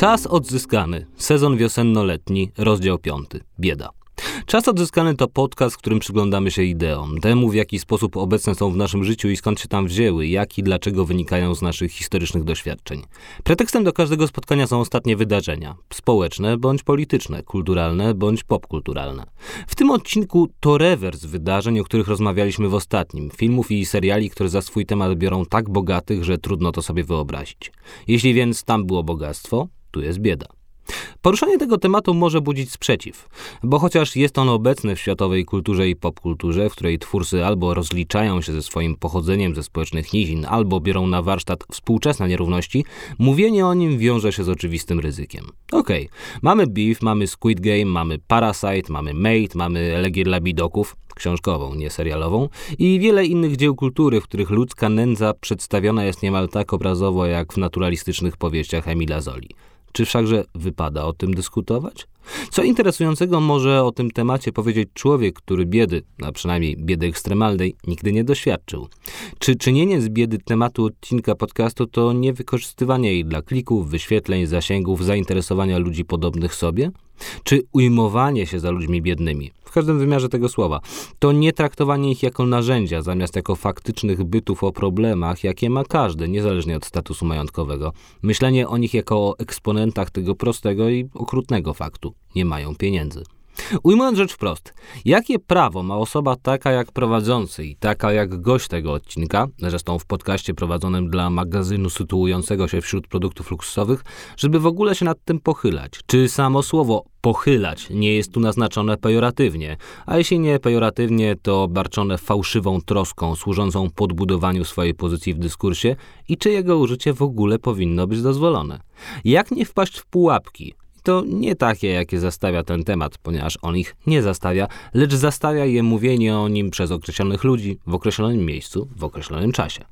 Czas odzyskany. Sezon wiosenno-letni, rozdział 5. Bieda. Czas odzyskany to podcast, w którym przyglądamy się ideom, temu w jaki sposób obecne są w naszym życiu i skąd się tam wzięły, jak i dlaczego wynikają z naszych historycznych doświadczeń. Pretekstem do każdego spotkania są ostatnie wydarzenia społeczne bądź polityczne, kulturalne bądź popkulturalne. W tym odcinku to rewers wydarzeń, o których rozmawialiśmy w ostatnim, filmów i seriali, które za swój temat biorą tak bogatych, że trudno to sobie wyobrazić. Jeśli więc tam było bogactwo, tu jest bieda. Poruszanie tego tematu może budzić sprzeciw, bo chociaż jest on obecny w światowej kulturze i popkulturze, w której twórcy albo rozliczają się ze swoim pochodzeniem ze społecznych nizin, albo biorą na warsztat współczesne nierówności, mówienie o nim wiąże się z oczywistym ryzykiem. Okej, okay. mamy Beef, mamy Squid Game, mamy Parasite, mamy Mate, mamy Elegier dla bidoków, książkową, nie serialową, i wiele innych dzieł kultury, w których ludzka nędza przedstawiona jest niemal tak obrazowo jak w naturalistycznych powieściach Emila Zoli. Czy wszakże wypada o tym dyskutować? Co interesującego może o tym temacie powiedzieć człowiek, który biedy, a przynajmniej biedy ekstremalnej, nigdy nie doświadczył? Czy czynienie z biedy tematu odcinka podcastu to nie wykorzystywanie jej dla klików, wyświetleń, zasięgów, zainteresowania ludzi podobnych sobie? Czy ujmowanie się za ludźmi biednymi, w każdym wymiarze tego słowa, to nie traktowanie ich jako narzędzia, zamiast jako faktycznych bytów o problemach, jakie ma każdy, niezależnie od statusu majątkowego. Myślenie o nich jako o eksponentach tego prostego i okrutnego faktu. Nie mają pieniędzy. Ujmując rzecz wprost, jakie prawo ma osoba taka jak prowadzący i taka jak gość tego odcinka, zresztą w podcaście prowadzonym dla magazynu sytuującego się wśród produktów luksusowych, żeby w ogóle się nad tym pochylać? Czy samo słowo pochylać nie jest tu naznaczone pejoratywnie, a jeśli nie pejoratywnie, to barczone fałszywą troską służącą podbudowaniu swojej pozycji w dyskursie i czy jego użycie w ogóle powinno być dozwolone? Jak nie wpaść w pułapki, to nie takie, jakie zastawia ten temat, ponieważ on ich nie zastawia, lecz zastawia je mówienie o nim przez określonych ludzi w określonym miejscu, w określonym czasie.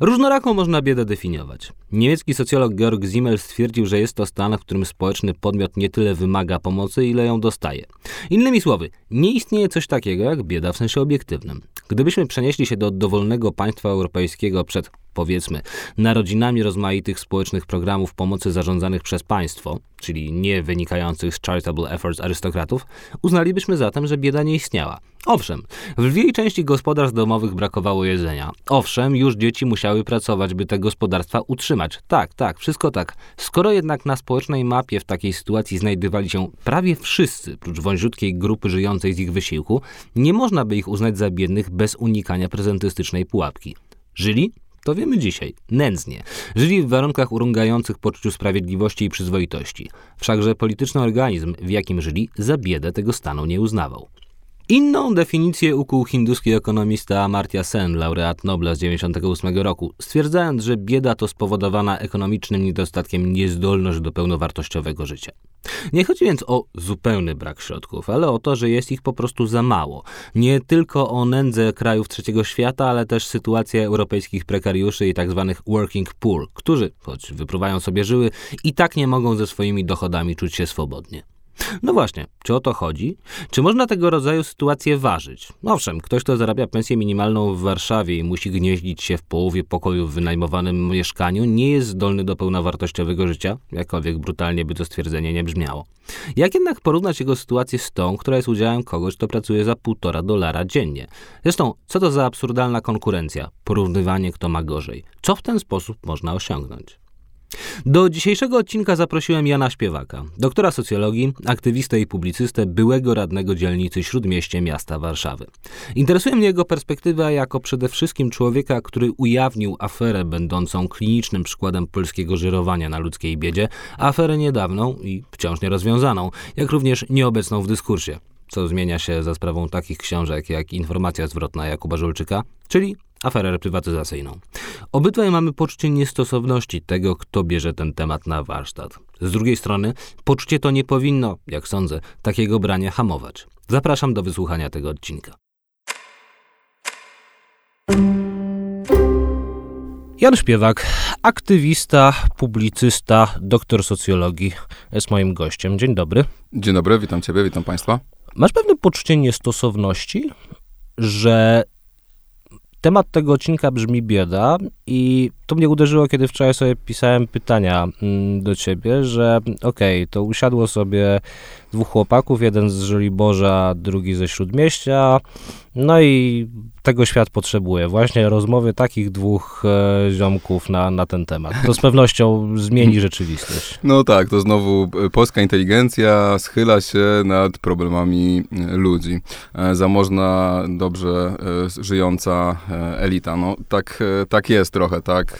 Różnoraką można biedę definiować. Niemiecki socjolog Georg Simmel stwierdził, że jest to stan, w którym społeczny podmiot nie tyle wymaga pomocy, ile ją dostaje. Innymi słowy, nie istnieje coś takiego jak bieda w sensie obiektywnym. Gdybyśmy przenieśli się do dowolnego państwa europejskiego przed powiedzmy, narodzinami rozmaitych społecznych programów pomocy zarządzanych przez państwo, czyli nie wynikających z charitable efforts arystokratów, uznalibyśmy zatem, że bieda nie istniała. Owszem, w lwiej części gospodarstw domowych brakowało jedzenia. Owszem, już dzieci musiały pracować, by te gospodarstwa utrzymać. Tak, tak, wszystko tak. Skoro jednak na społecznej mapie w takiej sytuacji znajdowali się prawie wszyscy, prócz wąziutkiej grupy żyjącej z ich wysiłku, nie można by ich uznać za biednych bez unikania prezentystycznej pułapki. Żyli? To wiemy dzisiaj, nędznie. Żyli w warunkach urągających poczuciu sprawiedliwości i przyzwoitości. Wszakże polityczny organizm, w jakim żyli, za biedę tego stanu nie uznawał. Inną definicję ukuł hinduski ekonomista Amartya Sen, laureat Nobla z 1998 roku, stwierdzając, że bieda to spowodowana ekonomicznym niedostatkiem niezdolność do pełnowartościowego życia. Nie chodzi więc o zupełny brak środków, ale o to, że jest ich po prostu za mało. Nie tylko o nędzę krajów trzeciego świata, ale też sytuację europejskich prekariuszy i tzw. Tak working poor, którzy, choć wypruwają sobie żyły, i tak nie mogą ze swoimi dochodami czuć się swobodnie. No właśnie, czy o to chodzi? Czy można tego rodzaju sytuacje ważyć? Owszem, ktoś, kto zarabia pensję minimalną w Warszawie i musi gnieździć się w połowie pokoju w wynajmowanym mieszkaniu, nie jest zdolny do pełnowartościowego życia, jakkolwiek brutalnie by to stwierdzenie nie brzmiało. Jak jednak porównać jego sytuację z tą, która jest udziałem kogoś, kto pracuje za półtora dolara dziennie? Zresztą, co to za absurdalna konkurencja? Porównywanie, kto ma gorzej. Co w ten sposób można osiągnąć? Do dzisiejszego odcinka zaprosiłem Jana Śpiewaka, doktora socjologii, aktywistę i publicystę, byłego radnego dzielnicy Śródmieście miasta Warszawy. Interesuje mnie jego perspektywa jako przede wszystkim człowieka, który ujawnił aferę będącą klinicznym przykładem polskiego żyrowania na ludzkiej biedzie, aferę niedawną i wciąż nierozwiązaną, jak również nieobecną w dyskursie co zmienia się za sprawą takich książek jak Informacja zwrotna Jakuba Żulczyka, czyli aferę reprywatyzacyjną. Obydwaj mamy poczucie niestosowności tego, kto bierze ten temat na warsztat. Z drugiej strony, poczucie to nie powinno, jak sądzę, takiego brania hamować. Zapraszam do wysłuchania tego odcinka. Jan Śpiewak, aktywista, publicysta, doktor socjologii, jest moim gościem. Dzień dobry. Dzień dobry, witam Ciebie, witam Państwa. Masz pewne poczucie niestosowności, że temat tego odcinka brzmi bieda i to mnie uderzyło, kiedy wczoraj sobie pisałem pytania mm, do ciebie, że okej, okay, to usiadło sobie dwóch chłopaków, jeden z Żoliborza, drugi ze Śródmieścia, no i tego świat potrzebuje. Właśnie rozmowy takich dwóch e, ziomków na, na ten temat. To z pewnością zmieni rzeczywistość. No tak, to znowu e, polska inteligencja schyla się nad problemami e, ludzi. E, zamożna, dobrze e, żyjąca e, elita. No tak, tak jest trochę, tak,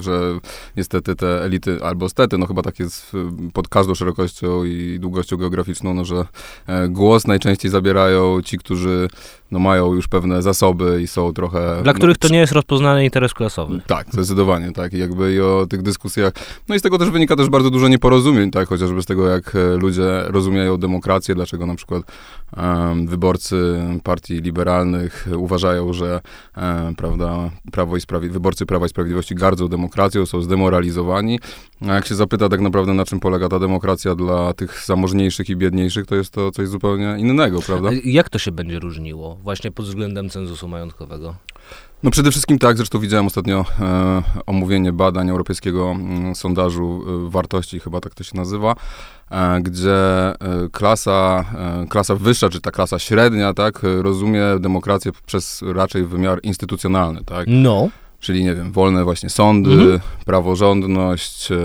że niestety te elity, albo stety, no chyba tak jest pod każdą szerokością i długością geograficzną, no że głos najczęściej zabierają ci, którzy no, mają już pewne zasoby i są trochę... Dla których to nie jest rozpoznany interes klasowy. Tak, zdecydowanie, tak. I jakby i o tych dyskusjach... No i z tego też wynika też bardzo dużo nieporozumień, tak, chociażby z tego, jak e, ludzie rozumieją demokrację, dlaczego na przykład um, wyborcy partii liberalnych uważają, że um, prawda, Prawo i Sprawi- wyborcy Prawa i Sprawiedliwości gardzą demokracją, są zdemoralizowani. A jak się zapyta tak naprawdę, na czym polega ta demokracja dla tych zamożniejszych i biedniejszych, to jest to coś zupełnie innego, prawda? A jak to się będzie różniło? Właśnie pod względem cenzusu majątkowego? No przede wszystkim tak, zresztą widziałem ostatnio e, omówienie badań Europejskiego m, mm, Sondażu e, Wartości, chyba tak to się nazywa, e, gdzie e, klasa, e, klasa wyższa, czy ta klasa średnia, tak, rozumie demokrację przez raczej wymiar instytucjonalny, tak? No. Czyli, nie wiem, wolne właśnie sądy, mhm. praworządność. E,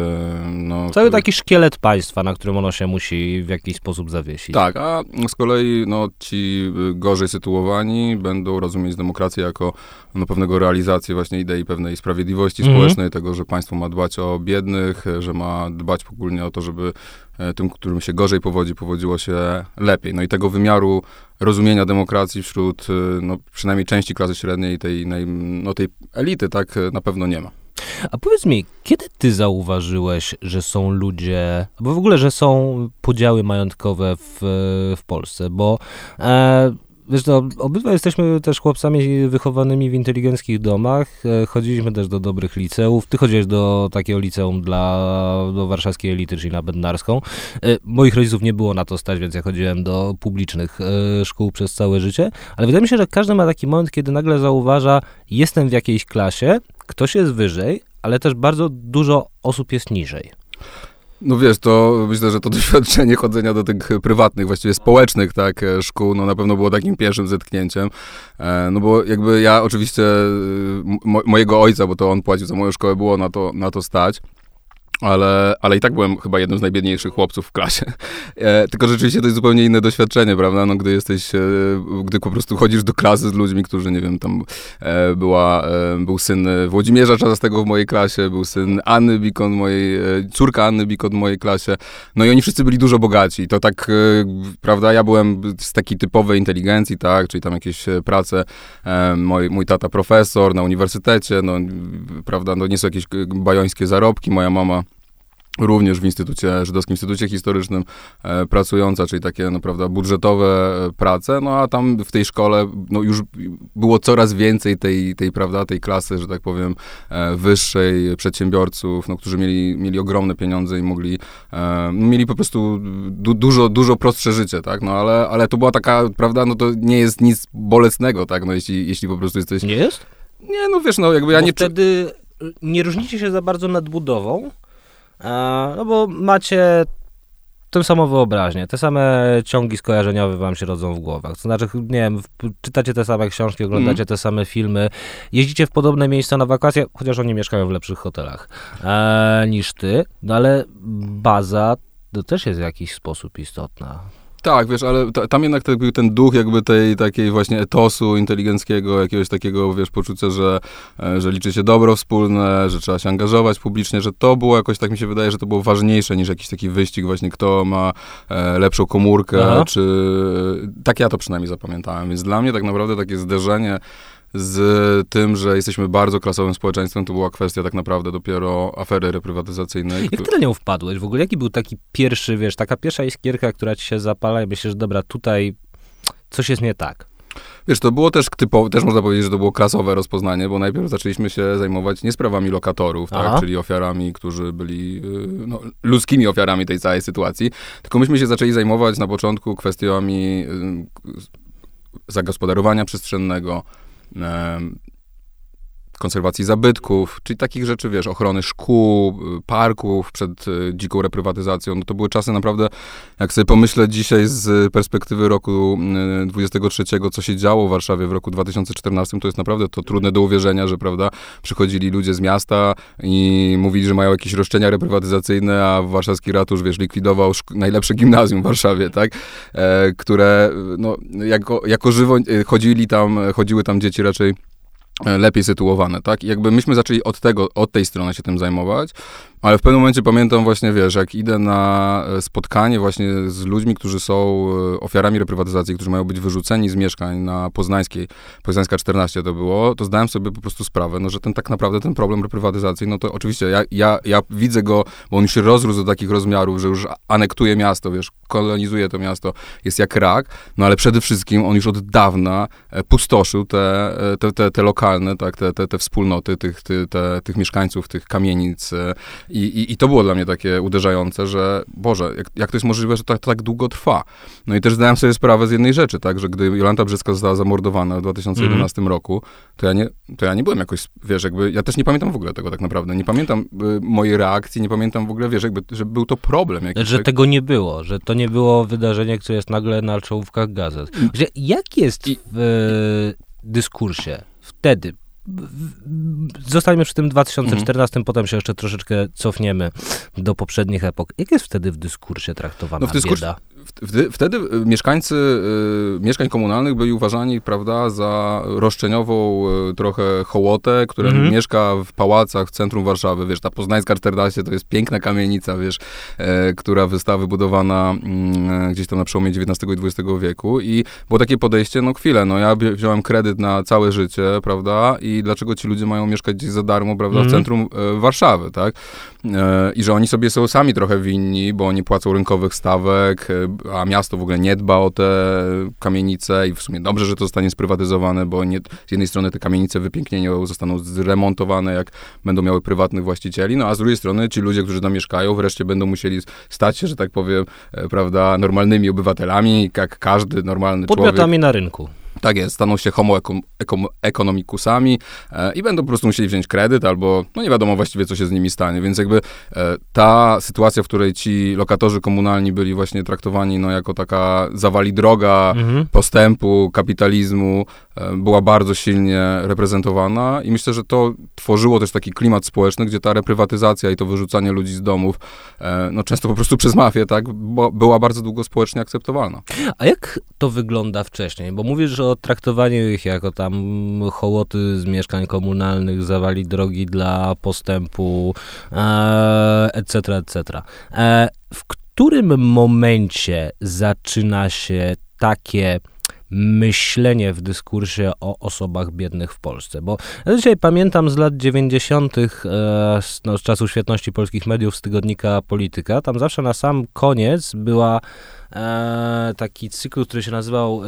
no, Cały taki szkielet państwa, na którym ono się musi w jakiś sposób zawiesić. Tak, a z kolei no, ci gorzej sytuowani będą rozumieć demokrację jako no, pewnego realizację właśnie idei pewnej sprawiedliwości mhm. społecznej, tego, że państwo ma dbać o biednych, że ma dbać ogólnie o to, żeby e, tym, którym się gorzej powodzi, powodziło się lepiej. No i tego wymiaru rozumienia demokracji wśród e, no, przynajmniej części klasy średniej, tej, no, tej elity, tak, na pewno nie ma. A powiedz mi, kiedy ty zauważyłeś, że są ludzie, bo w ogóle, że są podziały majątkowe w, w Polsce? Bo e, Wiesz, no, obydwa jesteśmy też chłopcami wychowanymi w inteligenckich domach. E, chodziliśmy też do dobrych liceów. Ty chodziłeś do takiego liceum dla do warszawskiej elity, czyli na Bednarską. E, moich rodziców nie było na to stać, więc ja chodziłem do publicznych e, szkół przez całe życie. Ale wydaje mi się, że każdy ma taki moment, kiedy nagle zauważa, jestem w jakiejś klasie, ktoś jest wyżej, ale też bardzo dużo osób jest niżej. No wiesz, to myślę, że to doświadczenie chodzenia do tych prywatnych, właściwie społecznych, tak, e, szkół, no na pewno było takim pierwszym zetknięciem. E, no bo jakby ja oczywiście mo mojego ojca, bo to on płacił za moją szkołę, było na to, na to stać ale, ale i tak byłem chyba jednym z najbiedniejszych chłopców w klasie. E, tylko rzeczywiście to jest zupełnie inne doświadczenie, prawda? No, gdy jesteś, e, gdy po prostu chodzisz do klasy z ludźmi, którzy, nie wiem, tam e, była, e, był syn Włodzimierza Czastego w mojej klasie, był syn Anny Bikon, mojej, e, córka Anny Bikon w mojej klasie. No i oni wszyscy byli dużo bogaci. To tak, e, prawda, ja byłem z takiej typowej inteligencji, tak, czyli tam jakieś prace, mój, mój tata profesor na uniwersytecie, no, prawda, no nie są jakieś bajońskie zarobki, moja mama również w Instytucie, Żydowskim Instytucie Historycznym e, pracująca, czyli takie naprawdę budżetowe e, prace, no a tam w tej szkole no, już było coraz więcej tej, tej, prawda, tej klasy, że tak powiem, e, wyższej, przedsiębiorców, no, którzy mieli, mieli ogromne pieniądze i mogli, e, no, mieli po prostu du, dużo, dużo prostsze życie, tak, no ale, ale to była taka, prawda, no to nie jest nic bolesnego, tak, no jeśli, jeśli po prostu jesteś... Nie jest? Nie, no wiesz, no jakby ja Bo nie... wtedy nie różnicie się za bardzo nadbudową, no bo macie tę samą wyobraźnię, te same ciągi skojarzeniowe wam się rodzą w głowach. To znaczy, nie wiem, czytacie te same książki, oglądacie mm. te same filmy, jeździcie w podobne miejsca na wakacje, chociaż oni mieszkają w lepszych hotelach e, niż ty, no ale baza to też jest w jakiś sposób istotna. Tak, wiesz, ale tam jednak tak był ten duch jakby tej takiej właśnie etosu inteligenckiego, jakiegoś takiego, wiesz, poczucia, że, e, że liczy się dobro wspólne, że trzeba się angażować publicznie, że to było jakoś, tak mi się wydaje, że to było ważniejsze niż jakiś taki wyścig właśnie, kto ma e, lepszą komórkę, Aha. czy... Tak ja to przynajmniej zapamiętałem, więc dla mnie tak naprawdę takie zderzenie z tym, że jesteśmy bardzo klasowym społeczeństwem, to była kwestia tak naprawdę dopiero afery reprywatyzacyjnej. Jak ty na nią wpadłeś? W ogóle jaki był taki pierwszy, wiesz, taka pierwsza iskierka, która ci się zapala i myślisz, że dobra, tutaj coś jest nie tak? Wiesz, to było też typowe, też można powiedzieć, że to było klasowe rozpoznanie, bo najpierw zaczęliśmy się zajmować nie sprawami lokatorów, tak, czyli ofiarami, którzy byli y, no, ludzkimi ofiarami tej całej sytuacji, tylko myśmy się zaczęli zajmować na początku kwestiami y, zagospodarowania przestrzennego, Um, konserwacji zabytków, czyli takich rzeczy, wiesz, ochrony szkół, y, parków przed y, dziką reprywatyzacją. No to były czasy naprawdę, jak sobie pomyślę dzisiaj z perspektywy roku 23, co się działo w Warszawie w roku 2014, to jest naprawdę to trudne do uwierzenia, że, prawda, przychodzili ludzie z miasta i mówili, że mają jakieś roszczenia reprywatyzacyjne, a warszawski ratusz, wiesz, likwidował najlepsze gimnazjum w Warszawie, tak, e, które, no, jako, jako żywo chodzili tam, chodziły tam dzieci raczej lepiej sytuowane, tak? I jakby myśmy zaczęli od tego, od tej strony się tym zajmować, ale w pewnym momencie pamiętam właśnie, wiesz, jak idę na e, spotkanie właśnie z ludźmi, którzy są e, ofiarami reprywatyzacji, którzy mają być wyrzuceni z mieszkań na Poznańskiej, Poznańska 14 to było, to zdałem sobie po prostu sprawę, no, że ten tak naprawdę ten problem reprywatyzacji, no to oczywiście ja, ja, ja widzę go, bo on już się rozrósł do takich rozmiarów, że już anektuje miasto, wiesz, kolonizuje to miasto, jest jak rak, no ale przede wszystkim on już od dawna pustoszył te, te, te, te lokalne, tak, te, te, te wspólnoty tych, te, te, tych mieszkańców, tych kamienic i, i, I, to było dla mnie takie uderzające, że Boże, jak, jak to jest możliwe, że to, to, tak długo trwa? No i też zdałem sobie sprawę z jednej rzeczy, tak, że gdy Jolanta Brzeska została zamordowana w 2011 mm. roku, to ja, nie, to ja nie byłem jakoś, wiesz, jakby, ja też nie pamiętam w ogóle tego tak naprawdę. Nie pamiętam y, mojej reakcji, nie pamiętam w ogóle, wiesz, jakby, że był to problem. Jakiś, że tak? tego nie było, że to nie było wydarzenie, które jest nagle na czołówkach gazet. Że jak jest w y, dyskursie wtedy, Zostańmy przy tym 2014, mm. potem się jeszcze troszeczkę cofniemy do poprzednich epok. Jak jest wtedy w dyskursie traktowana no w dyskursie, bieda? Wtedy, wtedy mieszkańcy y, mieszkań komunalnych byli uważani, prawda, za roszczeniową y, trochę hołotę, która -hmm. mieszka w pałacach w centrum Warszawy. Wiesz, ta Poznańska 14 to jest piękna kamienica, wiesz, e, która została wybudowana mm, gdzieś tam na przełomie XIX i XX wieku i było takie podejście, no chwilę, no ja wziąłem kredyt na całe życie, prawda, i dlaczego ci ludzie mają mieszkać gdzieś za darmo, prawda, w mhm. centrum e, Warszawy, tak? E, I że oni sobie są sami trochę winni, bo oni płacą rynkowych stawek, a miasto w ogóle nie dba o te kamienice i w sumie dobrze, że to zostanie sprywatyzowane, bo nie, z jednej strony te kamienice wypięknieniowe zostaną zremontowane, jak będą miały prywatnych właścicieli, no a z drugiej strony ci ludzie, którzy tam mieszkają, wreszcie będą musieli stać się, że tak powiem, e, prawda, normalnymi obywatelami, jak każdy normalny Podmiotami człowiek. Podmiotami na rynku. Tak jest, staną się homo economicusami e, i będą po prostu musieli wziąć kredyt albo, no nie wiadomo właściwie, co się z nimi stanie, więc jakby e, ta sytuacja, w której ci lokatorzy komunalni byli właśnie traktowani no, jako taka zawali droga mhm. postępu, kapitalizmu, e, była bardzo silnie reprezentowana i myślę, że to tworzyło też taki klimat społeczny, gdzie ta reprywatyzacja i to wyrzucanie ludzi z domów, no często po prostu przez mafię, tak, była bardzo długo społecznie akceptowalna. A jak to wygląda wcześniej? Bo mówisz, że o traktowaniu ich jako tam hołoty z mieszkań komunalnych, zawali drogi dla postępu, etc., etc. E, w którym momencie zaczyna się takie myślenie w dyskursie o osobach biednych w Polsce. Bo ja dzisiaj pamiętam z lat 90., e, no, z czasu świetności polskich mediów, z tygodnika Polityka, tam zawsze na sam koniec była e, taki cykl, który się nazywał e,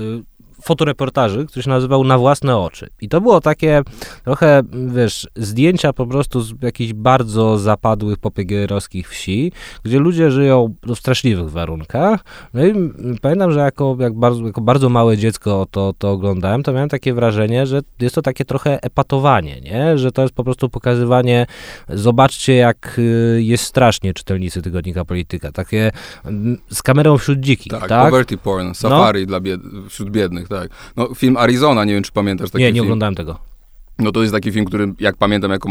fotoreportaży, który się nazywał Na własne oczy. I to było takie trochę, wiesz, zdjęcia po prostu z jakichś bardzo zapadłych popegierowskich wsi, gdzie ludzie żyją w straszliwych warunkach. No i pamiętam, że jako, jak bardzo, jako bardzo małe dziecko to, to oglądałem, to miałem takie wrażenie, że jest to takie trochę epatowanie, nie? Że to jest po prostu pokazywanie, zobaczcie jak y, jest strasznie czytelnicy tygodnika Polityka. Takie mm, z kamerą wśród dzikich, tak? tak? poverty porn, safari no. dla bied wśród biednych tak. No, film Arizona, nie wiem, czy pamiętasz taki Nie, nie film. oglądałem tego. No to jest taki film, który jak pamiętam, jako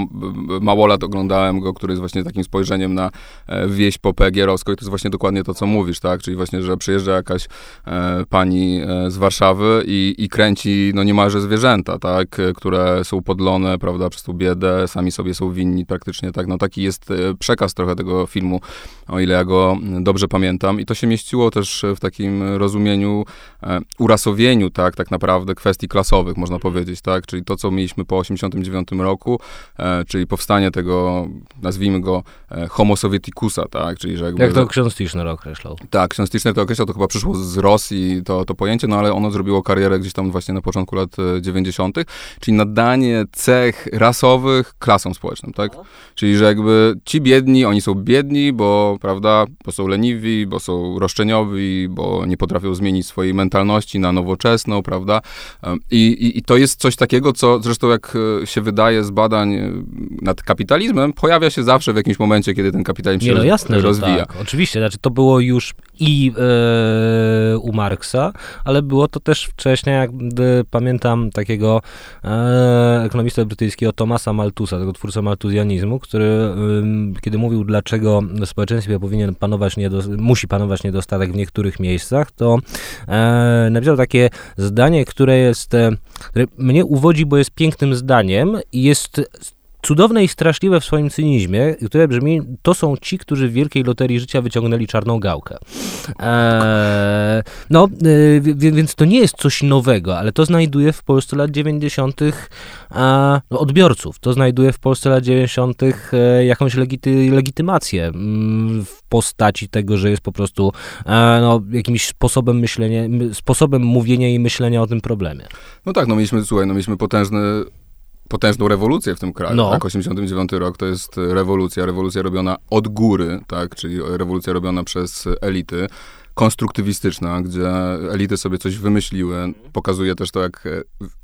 małolat oglądałem go, który jest właśnie takim spojrzeniem na e, wieś popę gierowską i to jest właśnie dokładnie to, co mówisz, tak? Czyli właśnie, że przyjeżdża jakaś e, pani e, z Warszawy i, i kręci no niemalże zwierzęta, tak? E, które są podlone, prawda, przez tą biedę, sami sobie są winni praktycznie, tak? No taki jest przekaz trochę tego filmu, o ile ja go dobrze pamiętam i to się mieściło też w takim rozumieniu, e, urasowieniu, tak? Tak naprawdę kwestii klasowych, można powiedzieć, tak? Czyli to, co mieliśmy po po 1989 roku, e, czyli powstanie tego, nazwijmy go, e, homo sovieticusa, tak? Czyli, że jakby, Jak to ksiądz Tischner określał. Tak, ksiądz Tischner to określał, to chyba przyszło z Rosji to, to pojęcie, no ale ono zrobiło karierę gdzieś tam właśnie na początku lat 90., e, czyli nadanie cech rasowych klasom społecznym, tak? No. Czyli, że jakby ci biedni, oni są biedni, bo, prawda, bo są leniwi, bo są roszczeniowi, bo nie potrafią zmienić swojej mentalności na nowoczesną, prawda? I, i, i to jest coś takiego, co zresztą jak jak e, się wydaje z badań e, nad kapitalizmem, pojawia się zawsze w jakimś momencie, kiedy ten kapitalizm się Nie, no jasne, rozwija. Że tak. Oczywiście, znaczy to było już i e, u Marksa, ale było to też wcześniej, jak e, pamiętam takiego e, ekonomistę brytyjskiego Thomasa Malthusa, tego twórcę maltuzjanizmu, który kiedy mówił, dlaczego w społeczeństwie powinien panować musi panować niedostatek w niektórych miejscach, to e, napisał takie zdanie, które jest, e, które mnie uwodzi, bo jest pięknym zdaniem jest cudowne i straszliwe w swoim cynizmie, które brzmi, to są ci, którzy w wielkiej loterii życia wyciągnęli czarną gałkę. Eee, no, e, więc to nie jest coś nowego, ale to znajduje w Polsce lat 90. E, no, odbiorców. To znajduje w Polsce lat 90. E, jakąś legity, legitymację mm, w postaci tego, że jest po prostu e, no, jakimś sposobem myślenia, sposobem mówienia i myślenia o tym problemie. No tak, no mieliśmy, słuchaj, no mieliśmy potężny potężną rewolucję w tym kraju. No. Tak, 89 rok to jest rewolucja, rewolucja robiona od góry, tak, czyli rewolucja robiona przez elity konstruktywistyczna, gdzie elity sobie coś wymyśliły. Pokazuje też to, jak,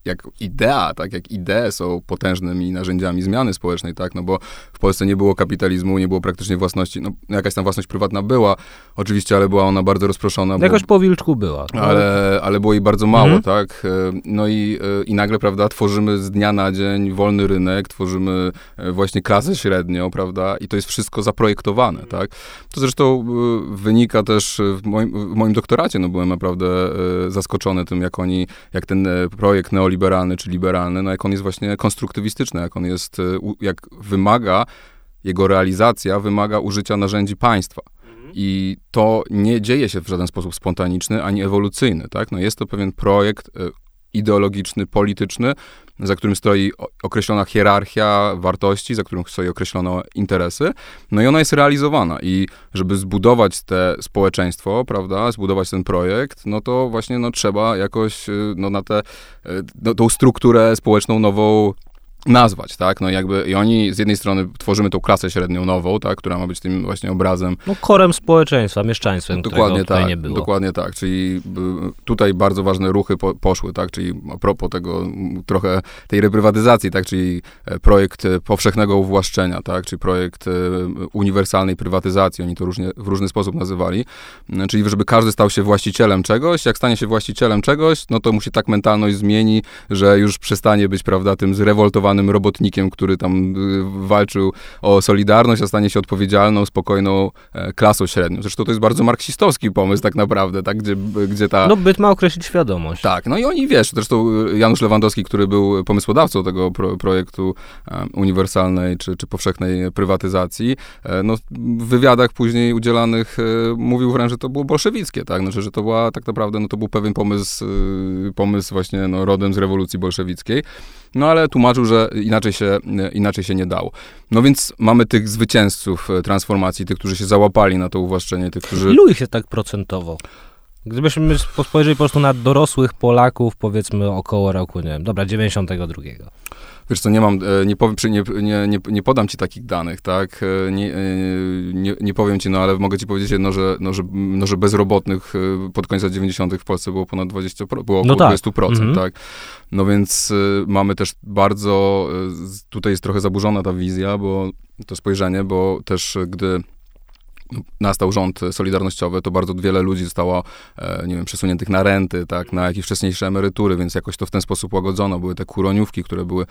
jak idea, tak, jak idee są potężnymi narzędziami zmiany społecznej, tak, no bo w Polsce nie było kapitalizmu, nie było praktycznie własności, no jakaś tam własność prywatna była, oczywiście, ale była ona bardzo rozproszona. Jakoś po wilczku była. No. Ale, ale było jej bardzo mało, mhm. tak, no i, i nagle, prawda, tworzymy z dnia na dzień wolny rynek, tworzymy e, właśnie klasę średnią, prawda, i to jest wszystko zaprojektowane, tak. To zresztą e, wynika też w moim moim, w moim doktoracie no, byłem naprawdę e, zaskoczony tym, jak oni, jak ten e, projekt neoliberalny czy liberalny, no jak on jest właśnie konstruktywistyczny, jak on jest, e, jak wymaga, jego realizacja wymaga użycia narzędzi państwa. Mhm. I to nie dzieje się w żaden sposób spontaniczny ani ewolucyjny. Tak? No jest to pewien projekt ideologiczny, polityczny, za którym stoi określona hierarchia wartości, za którym stoi określone interesy, no i ona jest realizowana. I żeby zbudować te społeczeństwo, prawda, zbudować ten projekt, no to właśnie no, trzeba jakoś y, no, na tę y, no, strukturę społeczną nową nazwać, tak? No jakby i oni z jednej strony tworzymy tą klasę średnią nową, tak, która ma być tym właśnie obrazem. No korem społeczeństwa, mieszczaństwem, dokładnie tak, nie było. Dokładnie tak, czyli tutaj bardzo ważne ruchy po, poszły, tak, czyli a propos tego trochę tej reprywatyzacji, tak, czyli e, projekt e, powszechnego uwłaszczenia, tak, czyli projekt e, uniwersalnej prywatyzacji, oni to różnie, w różny sposób nazywali, czyli żeby każdy stał się właścicielem czegoś, jak stanie się właścicielem czegoś, no to mu się tak mentalność zmieni, że już przestanie być, prawda, tym zrewoltowanym robotnikiem, który tam y, walczył o Solidarność, a stanie się odpowiedzialną, spokojną e, klasą średnią. Zresztą to jest bardzo marksistowski pomysł tak naprawdę, tak, gdzie, gdzie ta... No byt ma określić świadomość. Tak, no i oni, wiesz, zresztą y, Janusz Lewandowski, który był pomysłodawcą tego pro, projektu e, uniwersalnej czy, czy powszechnej prywatyzacji, e, no w wywiadach później udzielanych mówił wręcz, że to było bolszewickie, tak, znaczy, że to była tak naprawdę, no to był pewien pomysł, pomysł właśnie, no, rodem z rewolucji bolszewickiej. No ale tłumaczył, że inaczej się, inaczej się nie dało. No więc mamy tych zwycięzców e, transformacji, tych, którzy się załapali na to uwłaszczenie, tych, którzy... Ilu ich jest tak procentowo? Gdybyśmy spojrzeli po prostu na dorosłych Polaków, powiedzmy około roku, nie wiem, dobra, 92. Wiesz co, nie mam, e, nie, powiem, nie, nie, nie, nie podam ci takich danych, tak, e, nie, nie, nie powiem ci, no ale mogę ci powiedzieć jedno, że, no, że, no, że bezrobotnych pod koniec lat 90. w Polsce było ponad 20, było około no tak. 20%, mhm. tak. No więc mamy też bardzo, tutaj jest trochę zaburzona ta wizja, bo to spojrzenie, bo też gdy nastał rząd solidarnościowy, to bardzo wiele ludzi zostało, e, nie wiem, przesuniętych na renty, tak, na jakieś wcześniejsze emerytury, więc jakoś to w ten sposób łagodzono. Były te kuroniówki, które były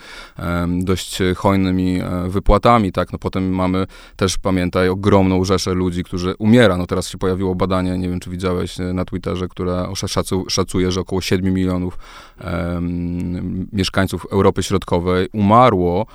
dość hojnymi e, wypłatami, tak, no potem mamy też, pamiętaj, ogromną rzeszę ludzi, którzy umiera. No teraz się pojawiło badanie, nie wiem, czy widziałeś e, na Twitterze, które szacu, szacuje, że około 7 milionów mieszkańców Europy Środkowej umarło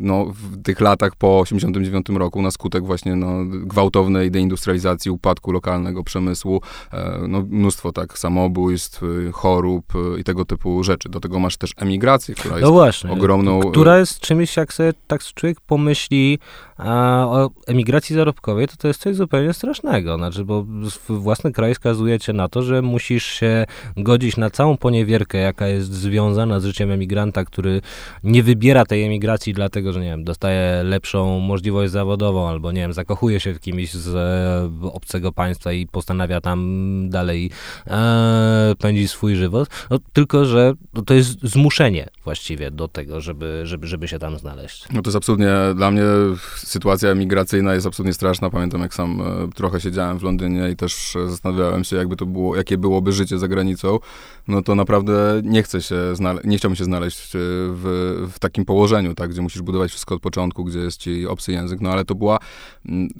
no, w tych latach po 89 roku na skutek właśnie no, gwałtownych gwałtownej deindustrializacji, upadku lokalnego przemysłu, e, no, mnóstwo tak samobójstw, y, chorób y, i tego typu rzeczy. Do tego masz też emigrację, która jest no właśnie, ogromną... Która jest czymś, jak sobie tak człowiek pomyśli a o emigracji zarobkowej, to to jest coś zupełnie strasznego. Znaczy, bo własny kraj skazuje cię na to, że musisz się godzić na całą poniewierkę, jaka jest związana z życiem emigranta, który nie wybiera tej emigracji dlatego, że nie wiem, dostaje lepszą możliwość zawodową albo nie wiem, zakochuje się w kimś z e, obcego państwa i postanawia tam dalej e, pędzić swój żywot, no, tylko że no, to jest zmuszenie właściwie do tego, żeby, żeby, żeby się tam znaleźć. No to jest absolutnie, dla mnie sytuacja migracyjna jest absolutnie straszna. Pamiętam, jak sam e, trochę siedziałem w Londynie i też zastanawiałem się, jakby to było, jakie byłoby życie za granicą. No to naprawdę nie chcę się nie chciałbym się znaleźć w, w takim położeniu, tak, gdzie musisz budować wszystko od początku, gdzie jest ci obcy język, no ale to była,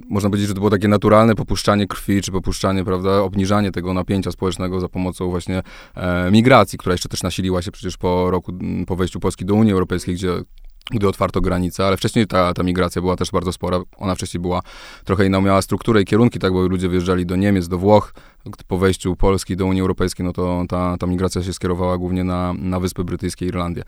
można powiedzieć, że to było takie naturalne popuszczanie krwi, czy popuszczanie, prawda, obniżanie tego napięcia społecznego za pomocą właśnie e, migracji, która jeszcze też nasiliła się przecież po roku, po wejściu Polski do Unii Europejskiej, gdzie gdy otwarto granice, ale wcześniej ta, ta migracja była też bardzo spora. Ona wcześniej była trochę inną, miała strukturę i kierunki, tak, bo ludzie wyjeżdżali do Niemiec, do Włoch, po wejściu Polski do Unii Europejskiej, no to ta, ta migracja się skierowała głównie na, na Wyspy Brytyjskie i Irlandię.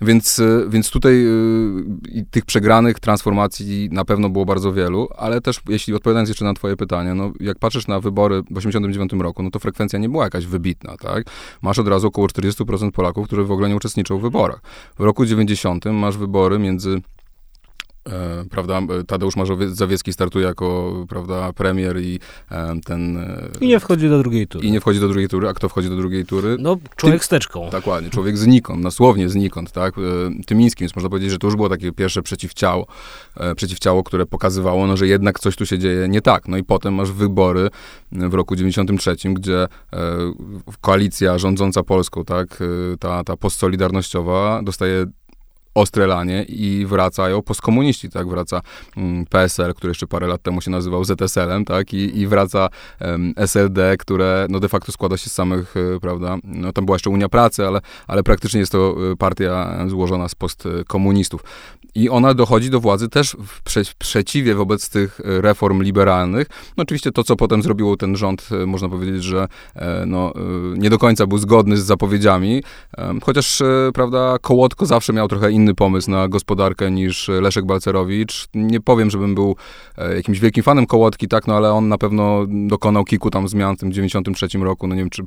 Więc, y, więc tutaj y, tych przegranych transformacji na pewno było bardzo wielu, ale też, jeśli odpowiadając jeszcze na twoje pytanie, no jak patrzysz na wybory w 89 roku, no to frekwencja nie była jakaś wybitna, tak? Masz od razu około 40% Polaków, którzy w ogóle nie uczestniczą w wyborach. W roku 90 masz wybory między prawda, Tadeusz Mazowiecki startuje jako, prawda, premier i e, ten... E, I nie wchodzi do drugiej tury. I nie wchodzi do drugiej tury, a kto wchodzi do drugiej tury? No, człowiek Ty, z teczką. Dokładnie, człowiek znikąd, dosłownie znikąd, tak, e, Tymińskim, więc można powiedzieć, że to już było takie pierwsze przeciwciało, e, przeciwciało, które pokazywało, no, że jednak coś tu się dzieje nie tak. No i potem masz wybory w roku 93, gdzie e, koalicja rządząca Polską, tak, ta, ta postsolidarnościowa dostaje ostrelanie i wracają postkomuniści, tak, wraca mm, PSL, który jeszcze parę lat temu się nazywał ZSL-em, tak, i, i wraca um, SLD, które, no, de facto składa się z samych, e, prawda, no, tam była jeszcze Unia Pracy, ale, ale praktycznie jest to e, partia złożona z postkomunistów. I ona dochodzi do władzy też w prze przeciwie wobec tych reform liberalnych. No, oczywiście to, co potem zrobiło ten rząd, e, można powiedzieć, że no, nie do końca był zgodny z zapowiedziami, chociaż, prawda, Kołotko zawsze miał trochę inny inny pomysł na gospodarkę niż Leszek Balcerowicz. Nie powiem, żebym był e, jakimś wielkim fanem Kołotki, tak, no ale on na pewno dokonał kilku tam zmian w tym 93 roku. No nie wiem, czy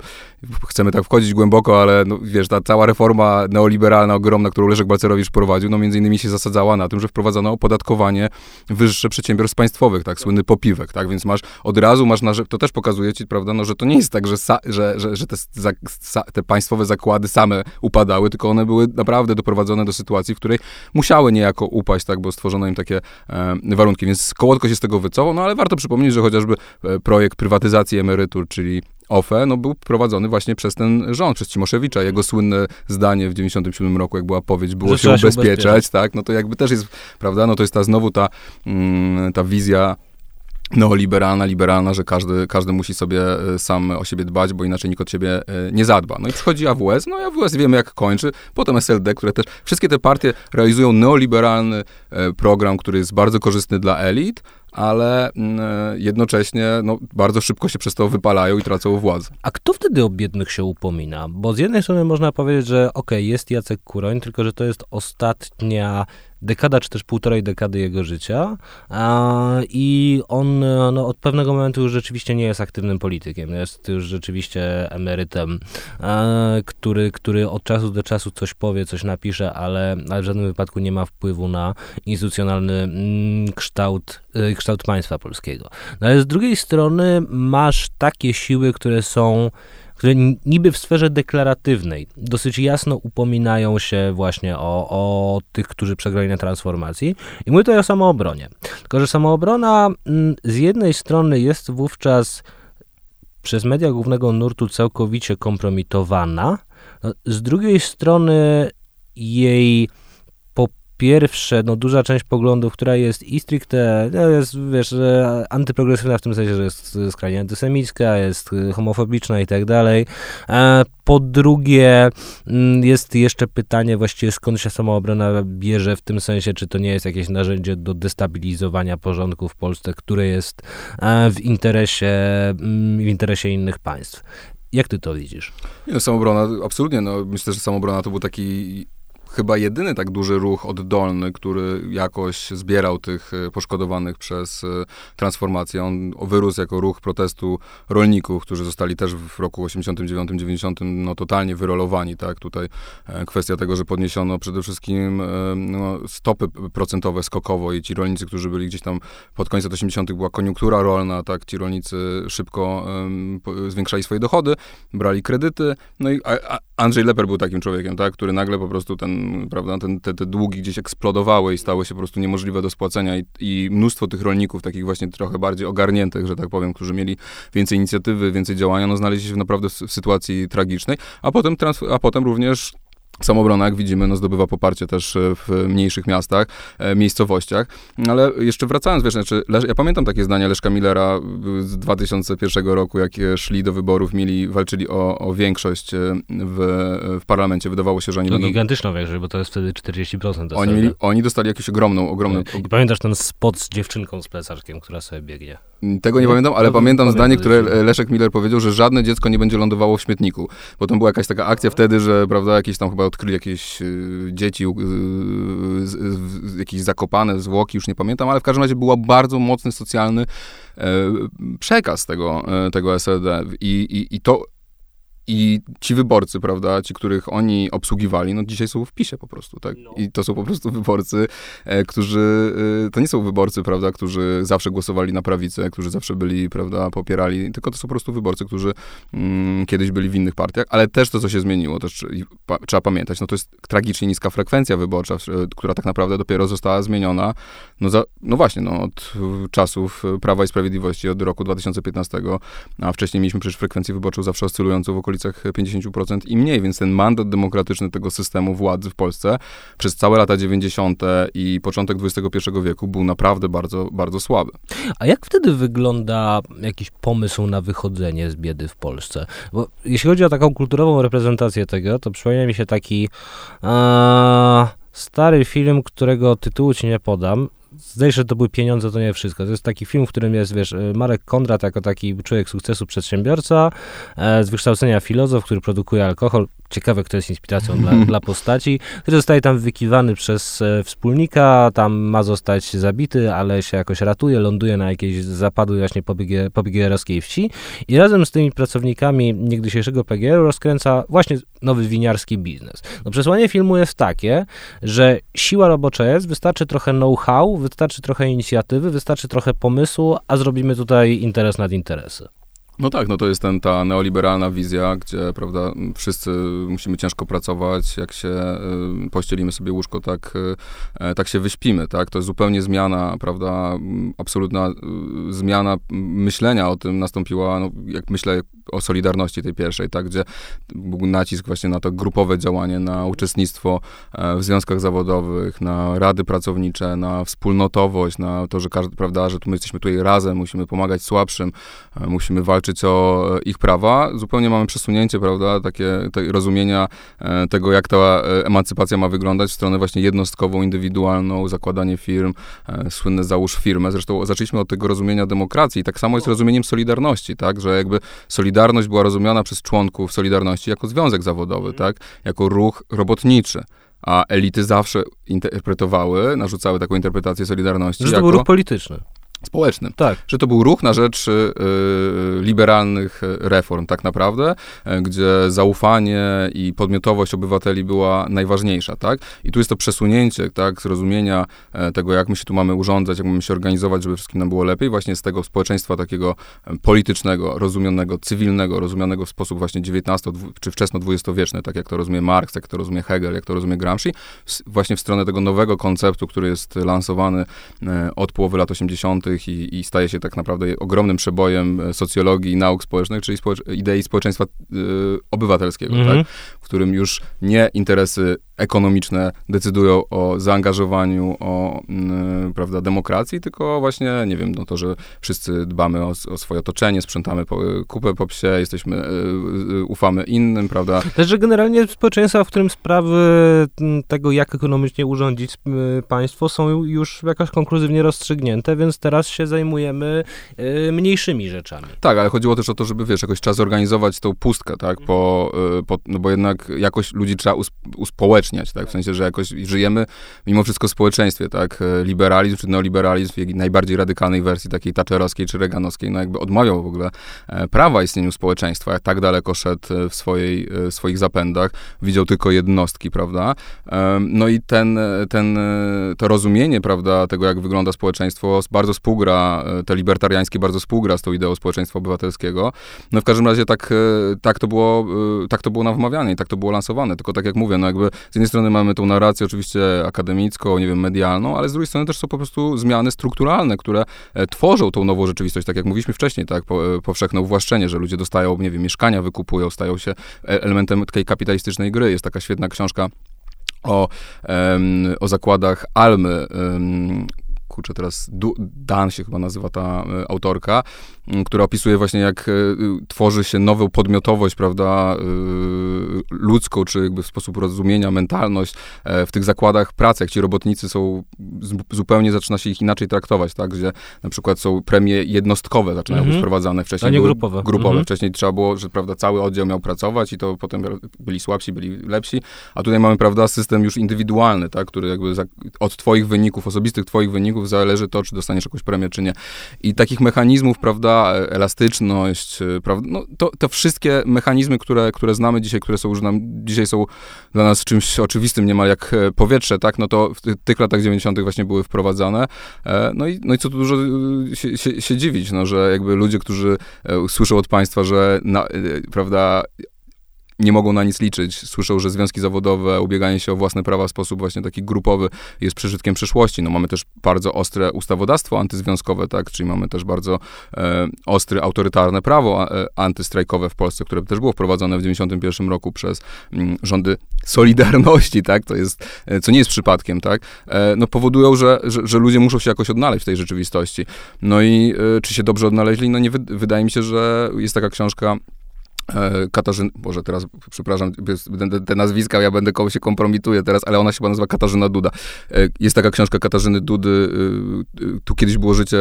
chcemy tak wchodzić głęboko, ale no, wiesz, ta cała reforma neoliberalna, ogromna, którą Leszek Balcerowicz prowadził, no między innymi się zasadzała na tym, że wprowadzono opodatkowanie wyższe przedsiębiorstw państwowych, tak, słynny popiwek, tak, więc masz, od razu masz na, to też pokazuje ci, prawda, no, że to nie jest tak, że, sa, że, że, że te, za, te państwowe zakłady same upadały, tylko one były naprawdę doprowadzone do sytuacji, sytuacji, w której musiały niejako upaść, tak, bo stworzono im takie e, warunki. Więc Kołotko się z tego wycofał, no ale warto przypomnieć, że chociażby e, projekt prywatyzacji emerytur, czyli OFE, no był prowadzony właśnie przez ten rząd, przez Cimoszewicza. Jego słynne zdanie w 97 roku, jak była powiedzi, było się ubezpieczać, ubezpieczać, tak, no to jakby też jest, prawda, no to jest ta znowu ta, mm, ta wizja neoliberalna, liberalna, że każdy, każdy musi sobie e, sam o siebie dbać, bo inaczej nikt od siebie e, nie zadba. No i przychodzi AWS, no i AWS wiemy jak kończy, potem SLD, które też, wszystkie te partie realizują neoliberalny e, program, który jest bardzo korzystny dla elit, ale mm, jednocześnie no, bardzo szybko się przez to wypalają i tracą władzę. A kto wtedy o biednych się upomina? Bo z jednej strony można powiedzieć, że okej, okay, jest Jacek Kuroń, tylko że to jest ostatnia dekada, czy też półtorej dekady jego życia i on no, od pewnego momentu już rzeczywiście nie jest aktywnym politykiem, jest już rzeczywiście emerytem, który, który od czasu do czasu coś powie, coś napisze, ale, ale w żadnym wypadku nie ma wpływu na instytucjonalny mm, kształt, y, kształt państwa polskiego. No ale z drugiej strony masz takie siły, które są które niby w sferze deklaratywnej dosyć jasno upominają się właśnie o, o tych, którzy przegrali na transformacji. I mówię tutaj o samoobronie. Tylko, że samoobrona mm, z jednej strony jest wówczas przez media głównego nurtu całkowicie kompromitowana, no, z drugiej strony jej pierwsze, no duża część poglądów, która jest i stricte, no jest, wiesz, antyprogresywna w tym sensie, że jest skrajnie antysemicka, jest homofobiczna i tak dalej. Po drugie, mm, jest jeszcze pytanie właściwie skąd się samoobrona bierze w tym sensie, czy to nie jest jakieś narzędzie do destabilizowania porządku w Polsce, które jest w interesie, mm, w interesie innych państw. Jak ty to widzisz? Nie, no, samobrona, absolutnie. No, myślę, że samobrona to był taki chyba jedyny tak duży ruch oddolny, który jakoś zbierał tych e, poszkodowanych przez e, transformację. On wyrósł jako ruch protestu rolników, którzy zostali też w roku 89-90 no, totalnie wyrolowani, tak? Tutaj e, kwestia tego, że podniesiono przede wszystkim no, stopy procentowe skokowo i ci rolnicy, którzy byli gdzieś tam pod koniec lat 80 była koniunktura rolna, tak? Ci rolnicy szybko um, zwiększali swoje dochody, brali kredyty, no i a, a Andrzej Leper był takim człowiekiem, tak? Który nagle po prostu ten, prawda, ten, te, te długi gdzieś eksplodowały i stały się po prostu niemożliwe do spłacenia i, i mnóstwo tych rolników, takich właśnie trochę bardziej ogarniętych, że tak powiem, którzy mieli więcej inicjatywy, więcej działania, no znaleźli się naprawdę w, w sytuacji tragicznej, a potem, a potem również Samobrona, jak widzimy, no, zdobywa poparcie też e, w mniejszych miastach, e, miejscowościach. Ale jeszcze wracając, wiesz, znaczy, ja pamiętam takie zdania Leszka Millera z 2001 roku, jak szli do wyborów, mieli, walczyli o, o większość e, w, w parlamencie. Wydawało się, że oni to będą... gigantyczną większość, bo to jest wtedy 40%. Oni, mieli, oni dostali jakąś ogromną, ogromną... I pamiętasz ten spot z dziewczynką z plecaczkiem, która sobie biegnie? Tego nie, pamiętam, ale pamiętam zdanie, które Leszek Miller powiedział, że żadne dziecko nie będzie lądowało w śmietniku. Potem była jakaś taka akcja wtedy, że, prawda, jakieś tam chyba odkryli jakieś y, dzieci, y, jakieś zakopane zwłoki, już nie pamiętam, ale w każdym razie był bardzo mocny socjalny e, przekaz tego, e, tego SLD. I, i, I to i ci wyborcy, prawda, ci, których oni obsługiwali, no dzisiaj są w PiSie po prostu, tak? No. I to są po prostu wyborcy, e, którzy, e, to nie są wyborcy, prawda, którzy zawsze głosowali na prawicę, którzy zawsze byli, prawda, popierali, tylko to są po prostu wyborcy, którzy mm, kiedyś byli w innych partiach, ale też to, co się zmieniło, też pa, trzeba pamiętać, no to jest tragicznie niska frekwencja wyborcza, która tak naprawdę dopiero została zmieniona, no, za, no właśnie, no od czasów Prawa i Sprawiedliwości, od roku 2015, a wcześniej mieliśmy przecież frekwencję wyborczą zawsze oscylującą w okolicy okolicach 50% i mniej, więc ten mandat demokratyczny tego systemu władzy w Polsce przez całe lata 90. i początek XXI wieku był naprawdę bardzo, bardzo słaby. A jak wtedy wygląda jakiś pomysł na wychodzenie z biedy w Polsce? Bo jeśli chodzi o taką kulturową reprezentację tego, to przypomina mi się taki stary film, którego tytułu ci nie podam, się, że to były pieniądze, to nie wszystko. To jest taki film, w którym jest, wiesz, e, Marek Kondrat jako taki człowiek sukcesu, przedsiębiorca, e, z wykształcenia filozof, który produkuje alkohol, ciekawe, kto jest inspiracją dla, dla postaci, który zostaje tam wykiwany przez e, wspólnika, tam ma zostać zabity, ale się jakoś ratuje, ląduje na jakiejś zapadłej właśnie pobigierowskiej wsi i razem z tymi pracownikami niegdysiejszego PGR rozkręca właśnie nowy winiarski biznes. No przesłanie filmu jest takie, że siła robocza jest, wystarczy trochę know-how, wystarczy trochę inicjatywy, wystarczy trochę pomysłu, a zrobimy tutaj interes nad interesy. No tak, no to jest ten, ta neoliberalna wizja, gdzie, prawda, wszyscy musimy ciężko pracować, jak się y, pościelimy sobie łóżko, tak, y, tak się wyśpimy, tak? To jest zupełnie zmiana, prawda, absolutna y, zmiana myślenia o tym nastąpiła, no, jak myślę o Solidarności tej pierwszej, tak, gdzie był nacisk właśnie na to grupowe działanie, na uczestnictwo w związkach zawodowych, na rady pracownicze, na wspólnotowość, na to, że każdy, prawda, że tu my jesteśmy tutaj razem, musimy pomagać słabszym, musimy walczyć walczyć o ich prawa. Zupełnie mamy przesunięcie, prawda, takie rozumienia e, tego, jak ta e, emancypacja ma wyglądać w stronę właśnie jednostkową, indywidualną, zakładanie firm, e, słynne załóż firmę. Zresztą zaczęliśmy od tego rozumienia demokracji i tak samo jest rozumieniem Solidarności, tak, że jakby Solidarność była rozumiana przez członków Solidarności jako związek zawodowy, mhm. tak, jako ruch robotniczy a elity zawsze interpretowały, narzucały taką interpretację Solidarności. Że to jako... był ruch polityczny społecznym. Tak. Że to był ruch na rzecz y, liberalnych reform, tak naprawdę, y, gdzie zaufanie i podmiotowość obywateli była najważniejsza, tak? I tu jest to przesunięcie, tak, zrozumienia y, tego, jak my się tu mamy urządzać, jak mamy się organizować, żeby wszystkim nam było lepiej, właśnie z tego społeczeństwa takiego politycznego, rozumianego, cywilnego, rozumianego w sposób właśnie XIX czy wczesno-dwudziestowieczny, tak jak to rozumie Marx, jak to rozumie Hegel, jak to rozumie Gramsci, właśnie w stronę tego nowego konceptu, który jest lansowany od połowy lat 80 i, i, staje się tak naprawdę ogromnym przebojem e, socjologii i nauk społecznych, czyli społecz idei społeczeństwa y, obywatelskiego, mm -hmm. tak? w którym już nie interesy ekonomiczne decydują o zaangażowaniu, o y, prawda, demokracji, tylko właśnie, nie wiem, no to, że wszyscy dbamy o, o swoje otoczenie, sprzątamy po, kupę po psie, jesteśmy, y, ufamy innym, prawda. Też, że generalnie społeczeństwa, w którym sprawy tego, jak ekonomicznie urządzić państwo, są już jakoś konkluzywnie rozstrzygnięte, więc teraz się zajmujemy y, mniejszymi rzeczami. Tak, ale chodziło też o to, żeby, wiesz, jakoś trzeba zorganizować tą pustkę, tak, po, y, po, no bo jednak jakoś ludzi trzeba us, uspołeczniać, tak, w sensie, że jakoś żyjemy mimo wszystko w społeczeństwie, tak, liberalizm czy neoliberalizm w najbardziej radykalnej wersji, takiej thatcherowskiej czy reganowskiej, no jakby odmawiał w ogóle e, prawa istnieniu społeczeństwa, jak tak daleko szedł e, w swojej, e, swoich zapędach, widział tylko jednostki, prawda, no i ten, ten, to rozumienie, prawda, tego, jak wygląda społeczeństwo, bardzo współgra, te libertariańskie bardzo współgra z tą ideą społeczeństwa obywatelskiego, no w każdym razie tak, tak to było, tak to było nam wmawiane i tak to było lansowane, tylko tak jak mówię, no jakby z jednej strony mamy tą narrację oczywiście akademicką, nie wiem, medialną, ale z drugiej strony też są po prostu zmiany strukturalne, które tworzą tą nową rzeczywistość, tak jak mówiliśmy wcześniej, tak, powszechne uwłaszczenie, że ludzie dostają, nie wiem, mieszkania wykupują, stają się e, elementem tej kapitalistycznej gry. Jest taka świetna książka o, o zakładach Almy, kurczę teraz, Dan się chyba nazywa ta e, autorka, która opisuje właśnie jak e, tworzy się nową podmiotowość, prawda, e, ludzką, czy jakby w sposób rozumienia, mentalność w tych zakładach pracy, jak ci robotnicy są, zupełnie zaczyna się ich inaczej traktować, tak, gdzie na przykład są premie jednostkowe, zaczynają -hmm. być wprowadzane wcześniej. A nie grupowe. Grupowe. -hmm. Wcześniej trzeba było, że prawda, cały oddział miał pracować i to potem byli słabsi, byli lepsi, a tutaj mamy, prawda, system już indywidualny, tak, który jakby od twoich wyników, osobistych twoich wyników zależy to, czy dostaniesz jakąś premię, czy nie. I takich mechanizmów, prawda, elastyczność, y, prawda, no, to, to wszystkie mechanizmy, które, które znamy dzisiaj, które są już nam, dzisiaj są dla nas czymś oczywistym niemal jak e, powietrze, tak, no to w tych latach 90. właśnie były wprowadzane. E, no i, no i co tu dużo y, się, się, się dziwić, no, że jakby ludzie, którzy e, słyszą od państwa, że, na, prawda, nie mogą na nic liczyć. Słyszą, że związki zawodowe, ubieganie się o własne prawa w sposób właśnie taki grupowy jest przeżytkiem przeszłości. No mamy też bardzo ostre ustawodawstwo antyzwiązkowe, tak, czyli mamy też bardzo e, ostre, autorytarne prawo e, antystrajkowe w Polsce, które też było wprowadzone w 91 roku przez m, mm, rządy Solidarności, tak, to jest, e, co nie jest przypadkiem, tak, e, no powodują, że, że, że, ludzie muszą się jakoś odnaleźć w tej rzeczywistości. No i e, czy się dobrze odnaleźli? No nie, wydaje mi się, że jest taka książka E, Katarzyna, może teraz, przepraszam, te nazwiska, ja będę komuś się teraz, ale ona się chyba nazywa Katarzyna Duda. E, jest taka książka Katarzyny Dudy, e, tu kiedyś było życie,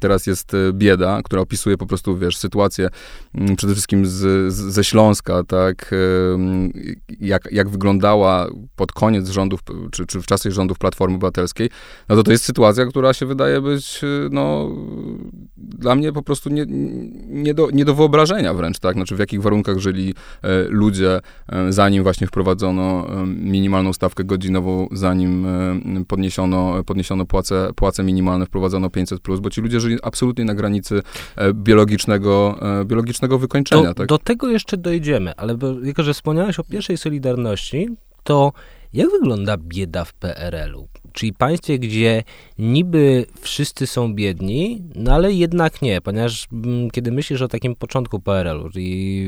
teraz jest bieda, która opisuje po prostu, wiesz, sytuację mm, przede wszystkim z, z, ze Śląska, tak, jak, jak wyglądała pod koniec rządów, czy, czy w czasach rządów Platformy Obywatelskiej, no to to jest sytuacja, która się wydaje być, no, dla mnie po prostu nie, nie, do, nie do wyobrażenia wręcz, tak, znaczy jakich warunkach żyli e, ludzie, e, zanim właśnie wprowadzono e, minimalną stawkę godzinową, zanim podniesiono, podniesiono płace, płace minimalne, wprowadzono 500+, bo ci ludzie żyli absolutnie na granicy biologicznego, biologicznego wykończenia. Do, tak? do tego jeszcze dojdziemy, ale jako, że wspomniałeś o pierwszej Solidarności, to jak wygląda bieda w PRL-u? Czyli państwie, gdzie niby wszyscy są biedni, no ale jednak nie, ponieważ m, mm, kiedy myślisz o takim początku PRL-u, czyli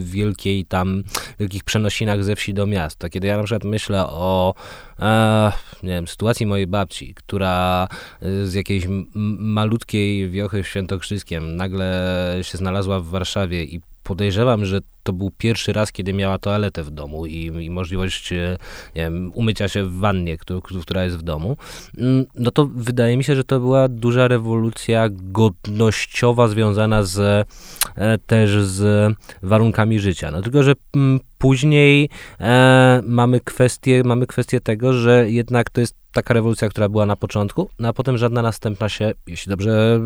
wielkiej tam, wielkich przenosinach ze wsi do miasta, kiedy ja na przykład myślę o e, nie wiem, sytuacji mojej babci, która e, z jakiejś malutkiej wiochy w Świętokrzyskiem nagle się znalazła w Warszawie i podejrzewam, że to był pierwszy raz, kiedy miała toaletę w domu i, i możliwość e, wiem, umycia się w wannie, która jest w domu, mm, no to wydaje mi się, że to była duża rewolucja godnościowa związana z, e, też z warunkami życia. No tylko, że mm, później e, mamy, kwestię, mamy kwestię tego, że jednak to jest taka rewolucja, która była na początku, no a potem żadna następna się, jeśli dobrze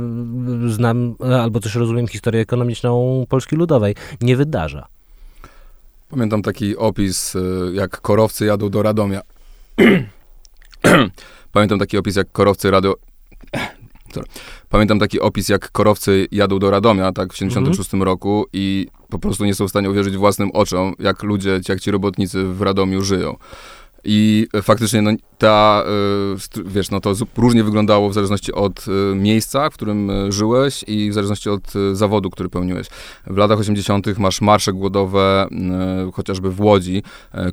znam albo też rozumiem historię ekonomiczną Polski Ludowej, nie wydarza. Pamiętam taki opis, y, jak korowcy jadą do Radomia. Pamiętam taki opis, jak korowcy rado... Pamiętam taki opis, jak korowcy jadą do Radomia, tak, w 76 mm -hmm. roku i po prostu nie są w stanie uwierzyć własnym oczom, jak ludzie, jak ci robotnicy w Radomiu żyją. I faktycznie no, ta, y, wiesz, no to różnie wyglądało w zależności od y, miejsca, w którym y, żyłeś i w zależności od zawodu, który pełniłeś. W latach 80. masz marsze głodowe, chociażby w Łodzi,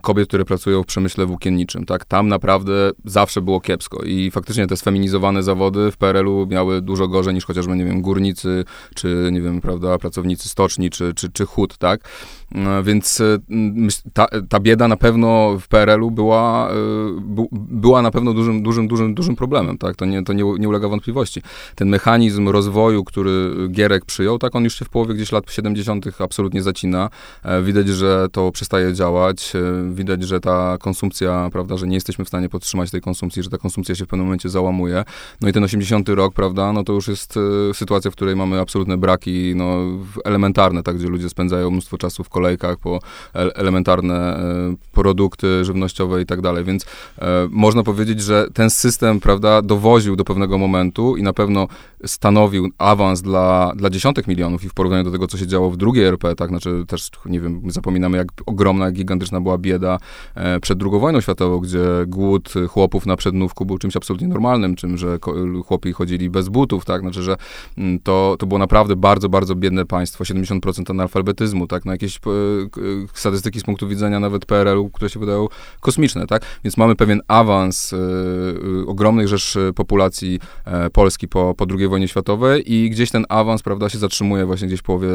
kobiet, które pracują w przemyśle włókienniczym, tak? Tam naprawdę zawsze było kiepsko i faktycznie te sfeminizowane zawody w PRL-u miały dużo gorzej niż chociażby, nie wiem, górnicy, czy, nie wiem, prawda, pracownicy stoczni, czy, czy, czy hut, tak? E, więc e, ta, ta bieda na pewno w PRL-u była, e, była na pewno dużym, dużym, dużym, dużym problemem, tak? To, nie, to nie, nie ulega wątpliwości. Ten mechanizm rozwoju, który Gierek przyjął, tak, on już się w połowie gdzieś lat 70. absolutnie zacina. Widać, że to przestaje działać, widać, że ta konsumpcja, prawda, że nie jesteśmy w stanie podtrzymać tej konsumpcji, że ta konsumpcja się w pewnym momencie załamuje. No i ten 80. rok, prawda, no to już jest sytuacja, w której mamy absolutne braki, no, elementarne, tak, gdzie ludzie spędzają mnóstwo czasu w kolejkach po elementarne e, produkty żywnościowe i tak dalej. Więc e, można powiedzieć, że ten system, prawda, dowoził do pewnego momentu i na pewno stanowił awans dla, dla dziesiątek milionów i w porównaniu do tego, co się działo w drugiej RP, tak, znaczy też, nie wiem, zapominamy, jak ogromna, gigantyczna była bieda e, przed II wojną światową, gdzie głód chłopów na przednówku był czymś absolutnie normalnym, czym, że chłopi chodzili bez butów, tak, znaczy, że mm, to, to było naprawdę bardzo, bardzo biedne państwo, 70% analfabetyzmu, tak, no jakieś statystyki z punktu widzenia nawet PRL-u, które się wydają kosmiczne, tak? Więc mamy pewien awans y, y, ogromnych rzesz populacji y, Polski po, po II wojnie światowej i gdzieś ten awans, prawda, się zatrzymuje właśnie gdzieś w, połowie,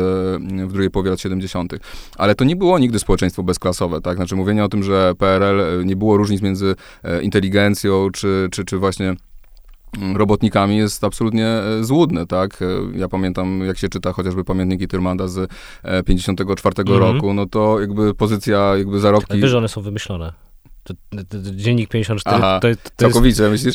w drugiej połowie lat 70. Ale to nie było nigdy społeczeństwo bezklasowe, tak? Znaczy mówienie o tym, że PRL nie było różnic między inteligencją czy, czy, czy właśnie robotnikami jest absolutnie e, złudne, tak? E, ja pamiętam, jak się czyta chociażby pamiętniki Tyrmanda z 54 mm -hmm. roku, no to jakby pozycja, jakby zarobki... Ale że one są wymyślone. To, to, to, dziennik 54 Aha, to, to całkowicie, jest, myślisz?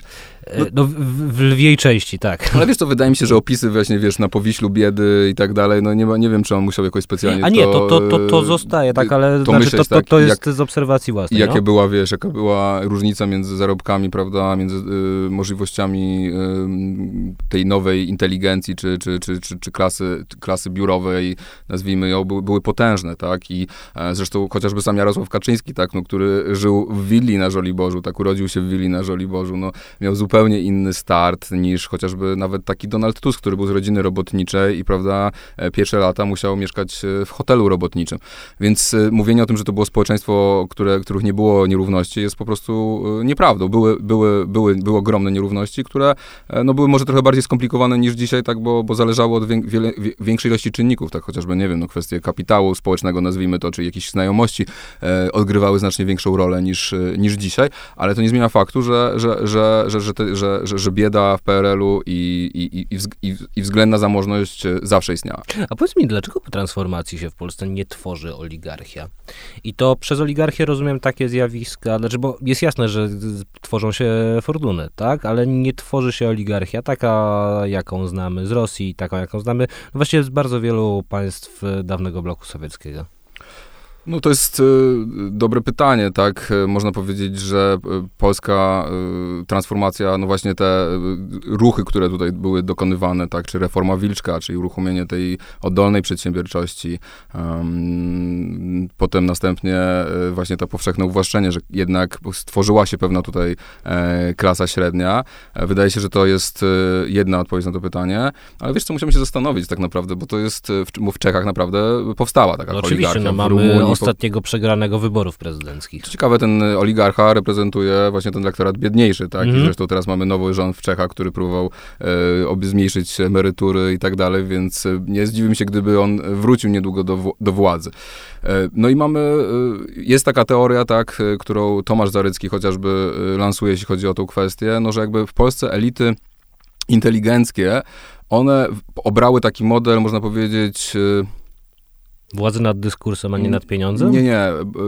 No, no w, w, lwiej części, tak. Ale wiesz, to wydaje mi się, że opisy właśnie, wiesz, na Powiślu biedy i tak dalej, no nie, ma, nie wiem, czy on musiał jakoś specjalnie A nie, to, to, to, to zostaje, tak, ale to, znaczy, to, to, to jest jak, z obserwacji własnej. I jakie no? była, wiesz, jaka była różnica między zarobkami, prawda, między y, możliwościami y, tej nowej inteligencji, czy, czy, czy, czy, czy klasy, klasy biurowej, nazwijmy ją, były, były potężne, tak, i e, zresztą chociażby sam Jarosław Kaczyński, tak, no, który żył w willi na Żoliborzu, tak, urodził się w willi na Żoliborzu, no, miał zupełnie inny start niż chociażby nawet taki Donald Tusk, który był z rodziny robotniczej i, prawda, e, pierwsze lata musiał mieszkać e, w hotelu robotniczym. Więc e, mówienie o tym, że to było społeczeństwo, które, których nie było nierówności, jest po prostu nieprawdą. Były, były, były, były ogromne nierówności, które no, były może trochę bardziej skomplikowane niż dzisiaj, tak, bo, bo zależało od wiek, wiele, większej ilości czynników, tak, chociażby, nie wiem, no, kwestie kapitału społecznego, nazwijmy to, czy jakieś znajomości e, odgrywały znacznie większą rolę niż, niż dzisiaj, ale to nie zmienia faktu, że, że, że, że, że, te, że, że, że bieda w PRL-u i, i, i, i, względna zamożność e, zawsze istniała. A powiedz mi, dlaczego po transformacji się w Polsce nie tworzy oligarchia? I to przez oligarchię rozumiem takie zjawiska, znaczy, bo jest jasne, że tworzą się fortuny, tak? Ale nie tworzy się oligarchia taka, jaką znamy z Rosji, taką, jaką znamy no właściwie z bardzo wielu państw dawnego bloku sowieckiego. No to jest y, dobre pytanie, tak? Można powiedzieć, że y, polska y, transformacja, no właśnie te ruchy, które tutaj były dokonywane, tak? Czy reforma Wilczka, czyli uruchomienie tej oddolnej przedsiębiorczości, um, potem następnie właśnie to powszechne uwłaszczenie, że jednak stworzyła się pewna tutaj e, klasa średnia. E, wydaje się, że to jest jedna odpowiedź na to pytanie, ale wiesz co, musimy się zastanowić tak naprawdę, bo to jest, w, w Czechach naprawdę powstała taka no oczywiście, no mamy Ostatniego przegranego wyborów prezydenckich. Ciekawe, ten oligarcha reprezentuje właśnie ten elektorat biedniejszy, tak? Mm. I mhm. zresztą teraz mamy nowy rząd w Czechach, który próbował e, zmniejszyć emerytury i tak dalej, więc e, nie zdziwiłbym się, gdyby on wrócił niedługo do, do władzy. E, no i mamy, e, jest taka teoria, tak, e, którą Tomasz Zarycki chociażby lansuje, jeśli chodzi o tą kwestię, no, że jakby w Polsce elity inteligenckie, one obrały taki model, można powiedzieć, Władzy nad dyskursem, a nie nad pieniądzem? Nie, nie.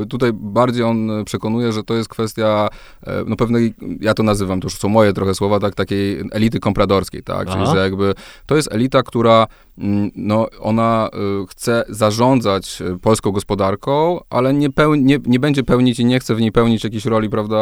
Tutaj bardziej on przekonuje, że to jest kwestia e, no pewnej, ja to nazywam, to już są moje trochę słowa, tak, takiej elity kompradorskiej, tak, Aha. czyli że jakby to jest elita, która mm, no, ona e, chce zarządzać e, polską gospodarką, ale nie, pełni, nie, nie będzie pełnić i nie chce w niej pełnić jakiejś roli, prawda,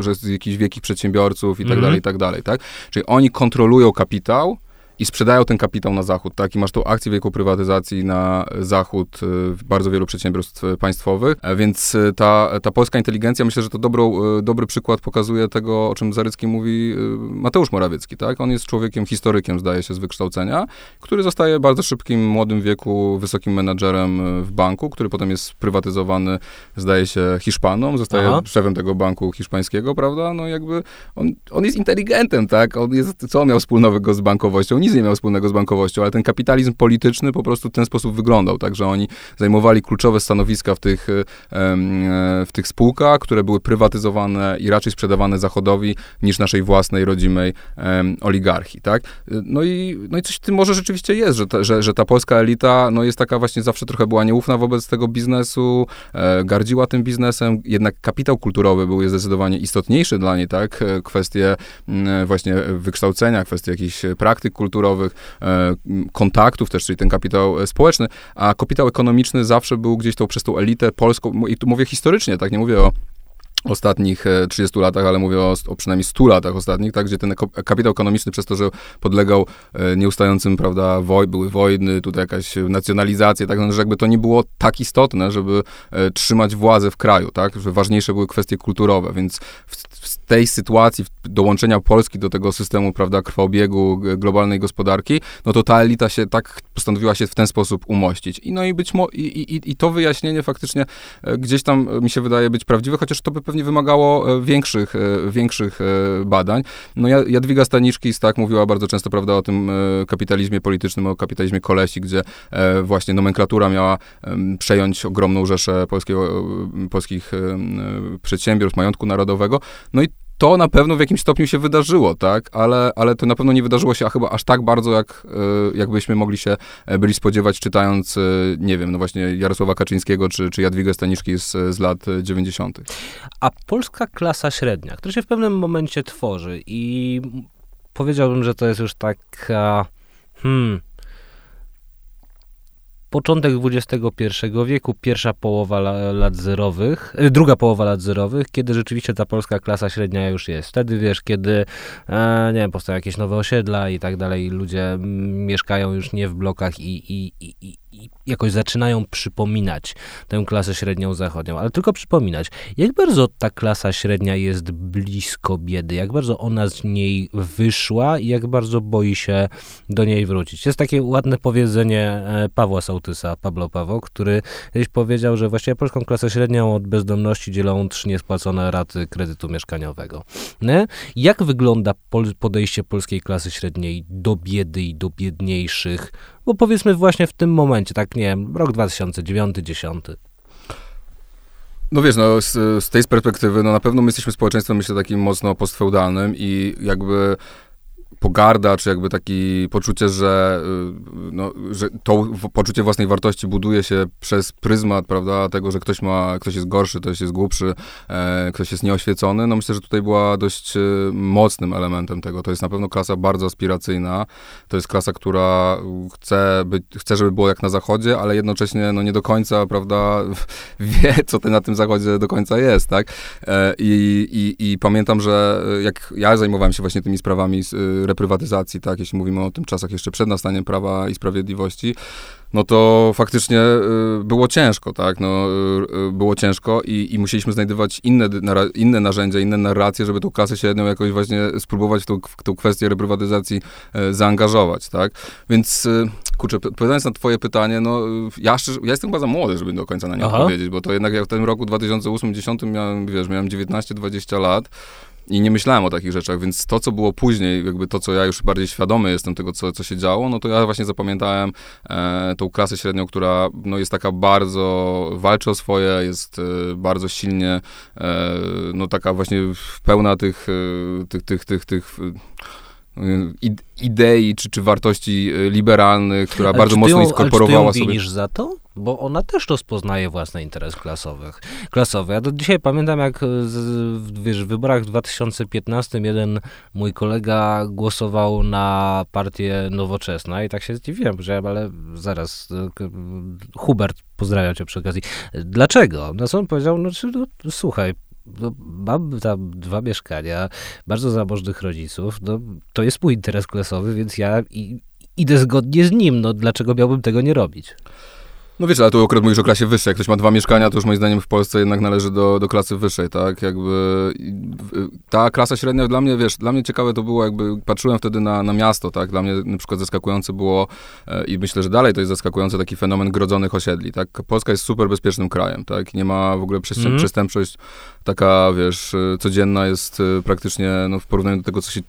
że jest jakichś wielkich przedsiębiorców i tak mhm. dalej, i tak dalej, tak? Czyli oni kontrolują kapitał, i sprzedają ten kapitał na zachód, tak? I masz tą akcję wielką prywatyzacji na zachód y, bardzo wielu przedsiębiorstw państwowych, e, więc y, ta, ta polska inteligencja, myślę, że to dobrą, y, dobry przykład pokazuje tego, o czym Zarycki mówi Mateusz Morawiecki, tak? On jest człowiekiem, historykiem, zdaje się, z wykształcenia, który zostaje w bardzo szybkim, młodym wieku wysokim menadżerem w banku, który potem jest prywatyzowany, zdaje się, Hiszpanom, zostaje Aha. szefem tego banku hiszpańskiego, prawda? No jakby on, on jest inteligentem, tak? On jest, co on miał wspólnego z bankowością? Nic nie miał wspólnego z bankowością, ale ten kapitalizm polityczny po prostu w ten sposób wyglądał, tak, że oni zajmowali kluczowe stanowiska w tych, e, w tych spółkach, które były prywatyzowane i raczej sprzedawane Zachodowi niż naszej własnej, rodzimej oligarchii, tak. No i, no i coś w tym może rzeczywiście jest, że ta, że, że ta polska elita, no jest taka właśnie zawsze trochę była nieufna wobec tego biznesu, e, gardziła tym biznesem, jednak kapitał kulturowy był zdecydowanie istotniejszy dla niej, tak, e, kwestie mm, właśnie wykształcenia, kwestie jakichś praktyk kulturowych, e, kontaktów też, czyli ten kapitał społeczny, a kapitał ekonomiczny zawsze był gdzieś tą przez tą elitę polską, i tu mówię historycznie, tak, nie mówię o ostatnich 30 e, latach, ale mówię o, o, przynajmniej 100 latach ostatnich, tak, gdzie ten kapitał ekonomiczny przez to, że podlegał e, nieustającym, prawda, woj, były wojny, tutaj jakaś nacjonalizacja, tak, no, że jakby to nie było tak istotne, żeby e, trzymać władzę w kraju, tak, że ważniejsze były kwestie kulturowe, więc w, w tej sytuacji dołączenia Polski do tego systemu, prawda, krwobiegu globalnej gospodarki, no to ta elita się tak postanowiła się w ten sposób umościć. I no i być mo- i, i, i to wyjaśnienie faktycznie gdzieś tam mi się wydaje być prawdziwe, chociaż to by pewnie wymagało e, większych, e, większych e, badań. No Jadwiga Staniczkis tak mówiła bardzo często, prawda, o tym kapitalizmie politycznym, o kapitalizmie kolesi, gdzie właśnie nomenklatura miała przejąć ogromną rzeszę polskiego, polskich przedsiębiorstw, majątku narodowego. No i to na pewno w jakimś stopniu się wydarzyło, tak? Ale, ale to na pewno nie wydarzyło się chyba aż tak bardzo, jak, e, jakbyśmy mogli się e, byli spodziewać, czytając, e, nie wiem, no właśnie Jarosława Kaczyńskiego czy, czy Jadwigę Staniszki z, z lat 90. A polska klasa średnia, która się w pewnym momencie tworzy i powiedziałbym, że to jest już taka, hmm, początek XXI wieku, pierwsza połowa lat zerowych, e, druga połowa lat zerowych, kiedy rzeczywiście ta polska klasa średnia już jest. Wtedy wiesz, kiedy, e, nie wiem, powstają jakieś nowe osiedla i tak dalej, ludzie mieszkają już nie w blokach i, i, i, jakoś zaczynają przypominać tę klasę średnią zachodnią, ale tylko przypominać, jak bardzo ta klasa średnia jest blisko biedy, jak bardzo ona z niej wyszła i jak bardzo boi się do niej wrócić. Jest takie ładne powiedzenie e, Pawła Sołtysa, Pablo Paweł, który kiedyś powiedział, że właściwie polską klasę średnią od bezdomności dzielą trzy niespłacone raty kredytu mieszkaniowego. Nie? Jak wygląda podejście polskiej klasy średniej do biedy i do biedniejszych bo powiedzmy właśnie w tym momencie, tak nie wiem, rok 2009-2010. No wiesz, no z, z tej perspektywy, no na pewno my jesteśmy społeczeństwem, myślę, takim mocno postfeudalnym i jakby pogarda, czy jakby takie poczucie, że, y, no, że to poczucie własnej wartości buduje się przez pryzmat, prawda, tego, że ktoś ma, ktoś jest gorszy, ktoś jest głupszy, e, ktoś jest nieoświecony, no myślę, że tutaj była dość e, mocnym elementem tego. To jest na pewno klasa bardzo aspiracyjna, to jest klasa, która chce, być, chce żeby było jak na zachodzie, ale jednocześnie, no nie do końca, prawda, wie, co to na tym zachodzie do końca jest, tak? E, i, i, I pamiętam, że jak ja zajmowałem się właśnie tymi sprawami reprywatyzacji, tak, jeśli mówimy o tym czasach jeszcze przed nastaniem Prawa i Sprawiedliwości, no to faktycznie y, było ciężko, tak, no, y, y, było ciężko i, i musieliśmy znajdować inne, inne narzędzia, inne narracje, żeby tą klasę średnią jakoś właśnie spróbować w tą, w tą kwestię reprywatyzacji zaangażować, tak, więc, kurczę, odpowiadając na twoje pytanie, no, ja, szczerze, ja jestem chyba za młody, żeby do końca na nie odpowiedzieć, bo to jednak ja w tym roku 2008-2010 miałem, wiesz, miałem 19-20 lat, i nie myślałem o takich rzeczach, więc to, co było później, jakby to, co ja już bardziej świadomy jestem tego, co, co się działo, no to ja właśnie zapamiętałem e, tą klasę średnią, która no, jest taka bardzo, walczy o swoje, jest e, bardzo silnie, e, no taka właśnie pełna tych, e, tych, tych, tych, tych idei czy, czy wartości e, liberalnych, która ale bardzo mocno ją, inkorporowała ale czy ty ją sobie. za to? Bo ona też rozpoznaje własny interes klasowych, klasowy. Ja do dzisiaj pamiętam, jak wiesz, w wyborach w 2015 jeden mój kolega głosował na partię Nowoczesna i tak się zdziwiłem, że ale zaraz, e, Hubert, pozdrawiam cię przy okazji. Dlaczego? No co on powiedział? No, no słuchaj, no, mam tam dwa mieszkania, bardzo zamożnych rodziców, no, to jest mój interes klasowy, więc ja i, idę zgodnie z nim, no dlaczego miałbym tego nie robić? No wiesz, ale tu akurat mówisz o klasie wyższej. Jak ktoś ma dwa mieszkania, to już moim zdaniem w Polsce jednak należy do, do klasy wyższej, tak? Jakby ta klasa średnia dla mnie, wiesz, dla mnie ciekawe to było, jakby patrzyłem wtedy na, na miasto, tak? Dla mnie na przykład zaskakujące było e, i myślę, że dalej to jest zaskakujący taki fenomen grodzonych osiedli, tak? Polska jest super bezpiecznym krajem, tak? Nie ma w ogóle przestęp mm. przestępczość taka, wiesz, e, codzienna jest e, praktycznie, no w porównaniu do tego, co się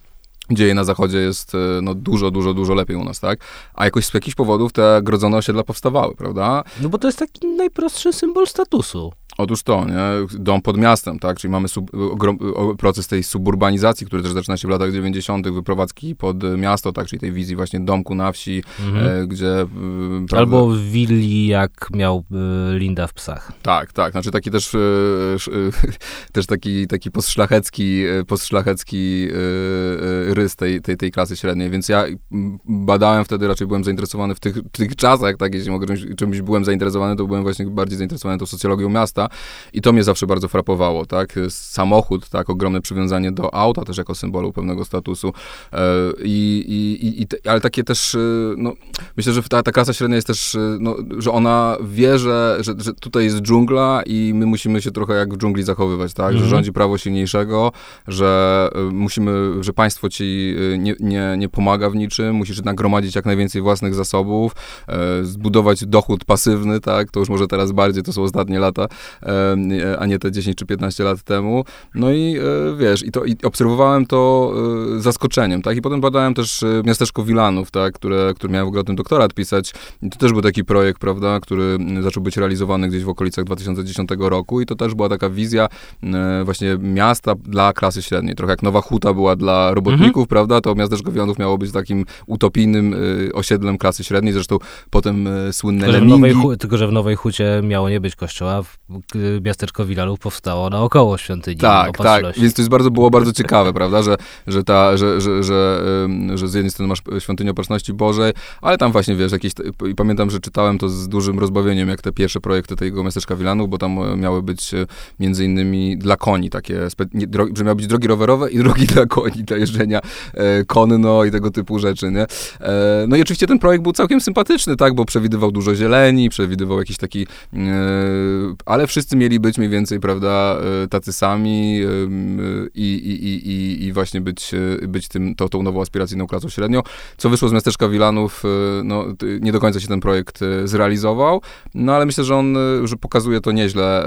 dzieje na zachodzie jest e, no, dużo, dużo, dużo lepiej u nas, tak? A jakoś z jakichś powodów te grodzone osiedla powstawały, prawda? No bo to jest taki najprostszy symbol statusu. Otóż to, nie? Dom pod miastem, tak? Czyli mamy sub, ogrom, proces tej suburbanizacji, który też zaczyna się w latach 90., wyprowadzki pod miasto, tak? Czyli tej wizji właśnie domku na wsi, mhm. e, gdzie... E, prawda, Albo willi, jak miał e, Linda w psach. Tak, tak. Znaczy taki też, e, też taki, taki postszlachecki, e, postszlachecki e, rys tej, tej, tej klasy średniej, więc ja badałem wtedy, raczej byłem zainteresowany w tych, tych czasach, tak? Jeśli mogę czymś, czymś byłem zainteresowany, to byłem właśnie bardziej zainteresowany tą socjologią miasta, i to mnie zawsze bardzo frapowało, tak? Samochód, tak, ogromne przywiązanie do auta też jako symbolu pewnego statusu. E, I, i, i, ale takie też, e, no, myślę, że ta, ta klasa średnia jest też, e, no, że ona wie, że, że, że tutaj jest dżungla i my musimy się trochę jak w dżungli zachowywać, tak? Mhm. Że rządzi prawo silniejszego, że musimy, że państwo ci nie, nie, nie pomaga w niczym, musisz nagromadzić jak najwięcej własnych zasobów, zbudować dochód pasywny, tak? To już może teraz bardziej, to są ostatnie lata, a nie te 10 czy 15 lat temu. No i e, wiesz, i, to, i obserwowałem to e, zaskoczeniem, tak? I potem badałem też e, miasteczko Wilanów, tak? Które, które miałem w ogóle o tym doktorat pisać. I to też był taki projekt, prawda, który zaczął być realizowany gdzieś w okolicach 2010 roku i to też była taka wizja właśnie miasta dla klasy średniej. Trochę jak Nowa Huta była dla robotników, prawda? To miasteczko Wilanów miało być takim utopijnym osiedlem klasy średniej. Zresztą potem słynne tylko, Lemingi. Że Nowej, tylko, że w Nowej Hucie miało nie być kościoła, miasteczko Wilanów powstało naokoło świątyni. Tak, tak, więc to jest bardzo, było bardzo ciekawe, prawda, że, że, ta, że, że, że, że z jednej strony masz świątynię Opatrzności Bożej, ale tam właśnie, wiesz, jakieś, i pamiętam, że czytałem to z dużym rozbawieniem, jak te pierwsze projekty tego miasteczka Wilanów, bo tam e, miały być e, między innymi dla koni takie, że miały być drogi rowerowe i drogi dla koni, do jeżdżenia e, konno i tego typu rzeczy, nie? No i oczywiście ten projekt był całkiem sympatyczny, tak, bo przewidywał dużo zieleni, przewidywał jakiś taki, ale wszyscy mieli być mniej więcej, prawda, e, tacy sami i, i, i, i właśnie być, e, być tym, to, tą nową aspiracyjną klasą średnią. Co wyszło z miasteczka Wilanów, e, no, nie do końca się ten projekt zrealizował, no ale myślę, że on, że pokazuje to nieźle,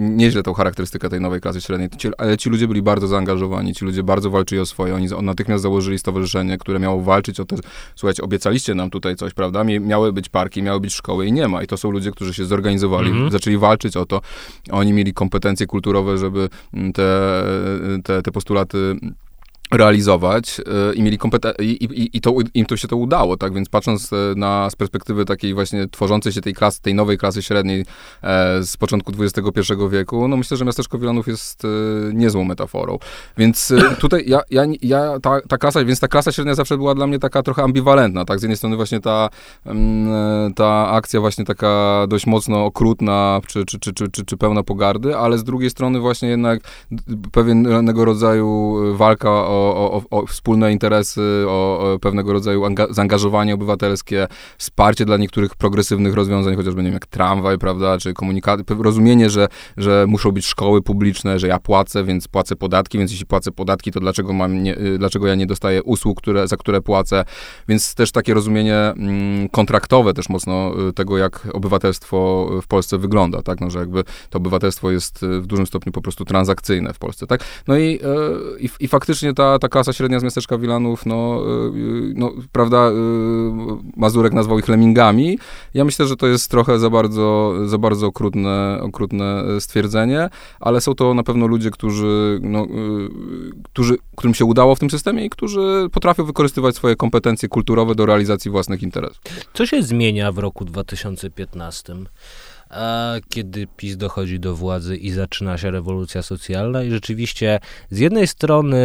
nieźle tą charakterystykę tej nowej klasy średniej. Ci, ale ci ludzie byli bardzo zaangażowani, ci ludzie bardzo walczyli o swoje, oni natychmiast założyli stowarzyszenie, które miało walczyć o te, słuchajcie, obiecaliście nam tutaj coś, prawda, miały być parki, miały być szkoły i nie ma. I to są ludzie, którzy się zorganizowali, mm -hmm. zaczęli walczyć o to, oni mieli kompetencje kulturowe, żeby te, te, te postulaty realizować e, i mieli kompetencje, i, i, i to, im to się to udało, tak, więc patrząc e, na, z perspektywy takiej właśnie tworzącej się tej klasy, tej nowej klasy średniej e, z początku XXI wieku, no myślę, że miasteczko Wilanów jest e, niezłą metaforą, więc e, tutaj ja, ja, ja ta, ta klasa, więc ta klasa średnia zawsze była dla mnie taka trochę ambiwalentna, tak, z jednej strony właśnie ta, mm, ta akcja właśnie taka dość mocno okrutna, czy, czy, czy, czy, czy, czy pełna pogardy, ale z drugiej strony właśnie jednak pewnego rodzaju walka o o, o, wspólne interesy, o, o pewnego rodzaju zaangażowanie obywatelskie, wsparcie dla niektórych progresywnych rozwiązań, chociażby nie wiem, jak tramwaj, prawda, czy komunikaty, rozumienie, że, że muszą być szkoły publiczne, że ja płacę, więc płacę podatki, więc jeśli płacę podatki, to dlaczego mam nie, y, dlaczego ja nie dostaję usług, które, za które płacę, więc też takie rozumienie mm, kontraktowe też mocno y, tego, jak obywatelstwo w Polsce wygląda, tak, no, że jakby to obywatelstwo jest y, w dużym stopniu po prostu transakcyjne w Polsce, tak, no i, i, i faktycznie ta ta, klasa średnia z miasteczka Wilanów, no, y, no, prawda, y, Mazurek nazwał ich lemmingami. Ja myślę, że to jest trochę za bardzo, za bardzo okrutne, okrutne stwierdzenie, ale są to na pewno ludzie, którzy, no, y, którzy, którym się udało w tym systemie i którzy potrafią wykorzystywać swoje kompetencje kulturowe do realizacji własnych interesów. Co się zmienia w roku 2015? A kiedy PiS dochodzi do władzy i zaczyna się rewolucja socjalna i rzeczywiście z jednej strony,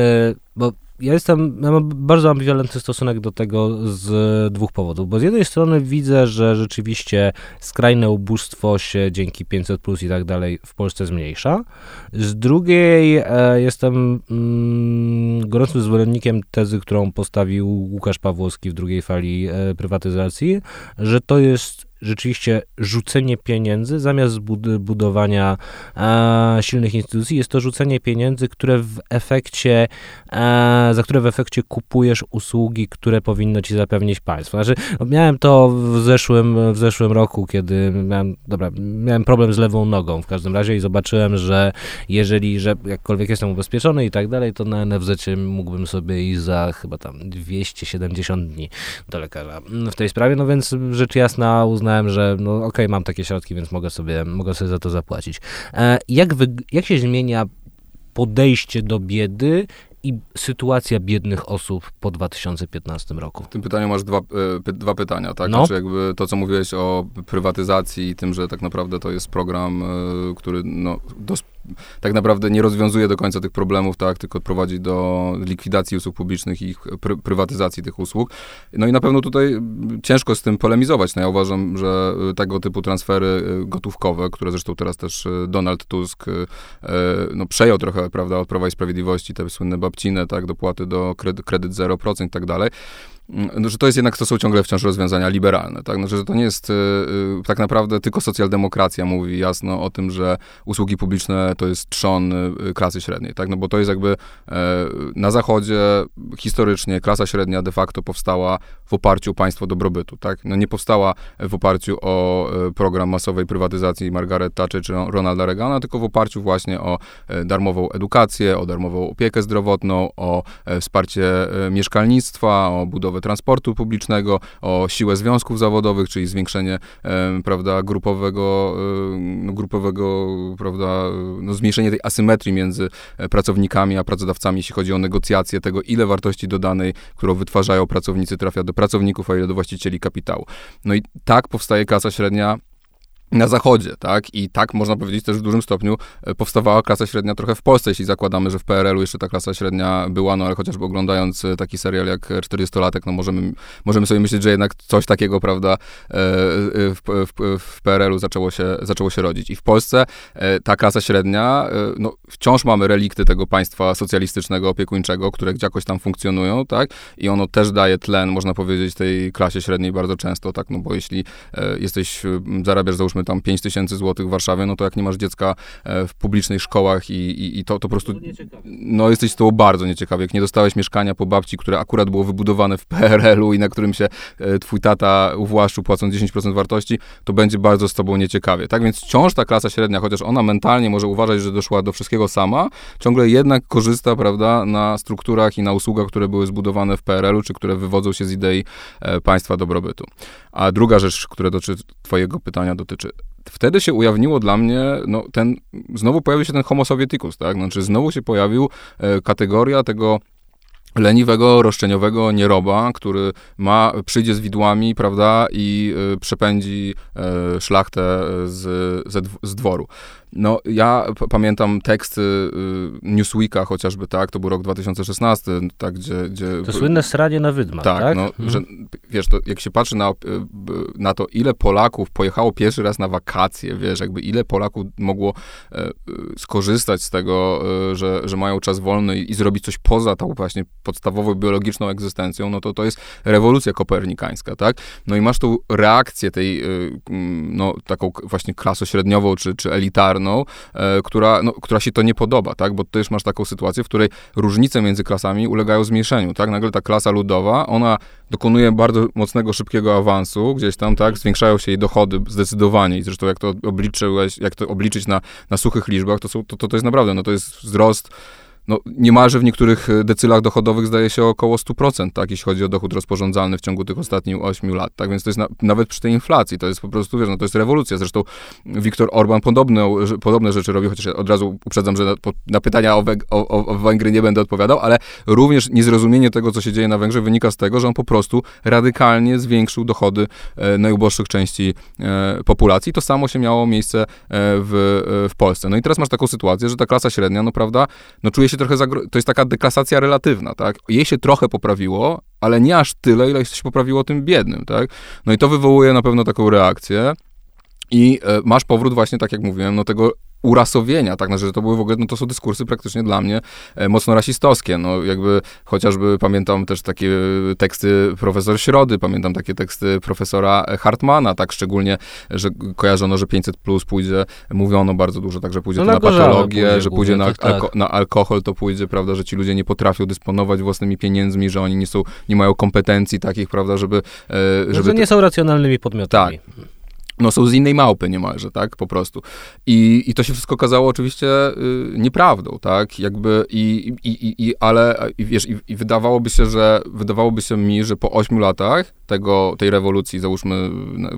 bo ja jestem, ja mam bardzo ambiwalentny stosunek do tego z dwóch powodów, bo z jednej strony widzę, że rzeczywiście skrajne ubóstwo się dzięki 500 plus i tak dalej w Polsce zmniejsza. Z drugiej e, jestem mm, gorącym zwolennikiem tezy, którą postawił Łukasz Pawłowski w drugiej fali e, prywatyzacji, że to jest rzeczywiście rzucenie pieniędzy zamiast budowania e, silnych instytucji. Jest to rzucenie pieniędzy, które w efekcie, e, za które w efekcie kupujesz usługi, które powinno ci zapewnić państwo. Znaczy, no, miałem to w zeszłym, w zeszłym roku, kiedy miałem, dobra, miałem problem z lewą nogą w każdym razie i zobaczyłem, że jeżeli, że jakkolwiek jestem ubezpieczony i tak dalej, to na NFZ mógłbym sobie iść za chyba tam 270 dni do lekarza w tej sprawie, no więc rzecz jasna uznałem, że no okej, okay, mam takie środki, więc mogę sobie, mogę sobie za to zapłacić. E, jak, wy, jak się zmienia podejście do biedy i sytuacja biednych osób po 2015 roku. W tym pytaniu masz dwa, e, dwa pytania, tak? No. Znaczy jakby to, co mówiłeś o prywatyzacji i tym, że tak naprawdę to jest program, e, który no, dos- tak naprawdę nie rozwiązuje do końca tych problemów, tak, tylko prowadzi do likwidacji usług publicznych i ich pry prywatyzacji tych usług. No i na pewno tutaj ciężko z tym polemizować. No ja uważam, że tego typu transfery y, gotówkowe, które zresztą teraz też y, Donald Tusk y, no, przejął trochę, prawda, od Prawa i Sprawiedliwości, te słynne babcine, tak, dopłaty do kredyt, kredyt 0% i tak dalej, no, że to jest jednak, to są ciągle wciąż rozwiązania liberalne, tak? Znaczy, że to nie jest, yy, tak naprawdę tylko socjaldemokracja mówi jasno o tym, że usługi publiczne to jest trzon yy, klasy średniej, tak? No bo to jest jakby yy, na zachodzie historycznie klasa średnia de facto powstała w oparciu o państwo dobrobytu, tak? No nie powstała w oparciu o program masowej prywatyzacji Margaret Thatcher czy Ronalda Reagana, tylko w oparciu właśnie o darmową edukację, o darmową opiekę zdrowotną, o wsparcie mieszkalnictwa, o budowę transportu publicznego, o siłę związków zawodowych, czyli zwiększenie, prawda, grupowego, no, grupowego, prawda, no, zmniejszenie tej asymetrii między e, pracownikami a pracodawcami, jeśli chodzi o negocjacje tego, ile wartości dodanej, którą wytwarzają pracownicy, trafia do pracowników, a ile do właścicieli kapitału. No i tak powstaje klasa średnia na zachodzie, tak? I tak można powiedzieć też w dużym stopniu e, powstawała klasa średnia trochę w Polsce, jeśli zakładamy, że w PRL-u jeszcze ta klasa średnia była, no ale chociażby oglądając e, taki serial jak 40-latek, no możemy, możemy sobie myśleć, że jednak coś takiego, prawda, e, w, w, w PRL-u zaczęło się, zaczęło się rodzić. I w Polsce ta klasa średnia, no wciąż mamy relikty tego państwa socjalistycznego, opiekuńczego, które jakoś tam funkcjonują, tak? I ono też daje tlen, można powiedzieć, tej klasie średniej bardzo często, tak? No bo jeśli jesteś, zarabiasz załóżmy załóżmy tam 5 tysięcy złotych w Warszawie, no to jak nie masz dziecka e, w publicznych szkołach i, i, i to, to po prostu, no jesteś z tego bardzo nieciekawy. Jak nie dostałeś mieszkania po babci, które akurat było wybudowane w PRL-u i na którym się e, twój tata uwłaszczył płacąc 10% wartości, to będzie bardzo z tobą nieciekawie. Tak więc wciąż ta klasa średnia, chociaż ona mentalnie może uważać, że doszła do wszystkiego sama, ciągle jednak korzysta, prawda, na strukturach i na usługach, które były zbudowane w PRL-u, czy które wywodzą się z idei e, państwa dobrobytu. A druga rzecz, która dotyczy twojego pytania, dotyczy wtedy się ujawniło dla mnie, no ten, znowu pojawił się ten homo sovieticus, tak, znaczy znowu się pojawił e, kategoria tego leniwego, roszczeniowego nieroba, który ma, przyjdzie z widłami, prawda, i y, przepędzi y, szlachtę z, z, z dworu. No, ja pamiętam teksty y, Newsweeka chociażby, tak, to był rok 2016, tak, gdzie... gdzie to słynne sranie na wydma, tak? tak? no, mhm. że, wiesz, to jak się patrzy na, y, na to, ile Polaków pojechało pierwszy raz na wakacje, wiesz, jakby ile Polaków mogło e, skorzystać z tego, e, że, że mają czas wolny i, i zrobić coś poza tą właśnie podstawową biologiczną egzystencją, no to to jest rewolucja kopernikańska, tak? No i masz tą reakcję tej, y, no, taką właśnie klasośredniową, czy, czy elitarną, e, która, no, która się to nie podoba, tak? Bo też masz taką sytuację, w której różnice między klasami ulegają zmniejszeniu, tak? Nagle ta klasa ludowa, ona dokonuje bardzo mocnego, szybkiego awansu gdzieś tam, tak? Zwiększają się jej dochody zdecydowanie i zresztą jak to obliczyłeś, jak to obliczyć na, na suchych liczbach, to, są, to, to, to jest naprawdę, no to jest wzrost no, niemalże w niektórych e, decylach dochodowych zdaje się około 100%, tak, jeśli chodzi o dochód rozporządzalny w ciągu tych ostatnich 8 lat, tak, więc to jest na, nawet przy tej inflacji, to jest po prostu, wiesz, no to jest rewolucja, zresztą Viktor Orban podobne, podobne rzeczy robi, chociaż od razu uprzedzam, że na, na pytania o, o, o, Węgry nie będę odpowiadał, ale również niezrozumienie tego, co się dzieje na Węgrzech wynika z tego, że on po prostu radykalnie zwiększył dochody e, najuboższych części e, populacji. To samo się miało miejsce e, w, e, w Polsce. No i teraz masz taką sytuację, że ta klasa średnia, no prawda, no czuje się trochę, to jest taka deklasacja relatywna, tak? Jej się trochę poprawiło, ale nie aż tyle, ile się poprawiło tym biednym, tak? No i to wywołuje na pewno taką reakcję i e, masz powrót właśnie, tak jak mówiłem, no tego urasowienia, tak, znaczy, że to były w ogóle, no to są dyskursy praktycznie dla mnie e, mocno rasistowskie, no jakby chociażby pamiętam też takie teksty profesor Środy, pamiętam takie teksty profesora Hartmana, tak, szczególnie, że kojarzono, że 500 plus pójdzie, mówiono bardzo dużo, tak, że pójdzie No to na na patologię, pójdzie że pójdzie na, głównie, tak, alko, na alkohol to pójdzie, prawda, że ci ludzie nie potrafią dysponować własnymi pieniędzmi, że oni nie są, nie mają kompetencji takich, prawda, żeby, e, Żeby żeby że nie są racjonalnymi podmiotami. No są z innej małpy niemalże, tak, po prostu. I, i to się wszystko okazało oczywiście y, nieprawdą, tak, jakby i, i, i, i ale, i wiesz, i, i wydawałoby się, że, wydawałoby się mi, że po ośmiu latach tego, tej rewolucji, załóżmy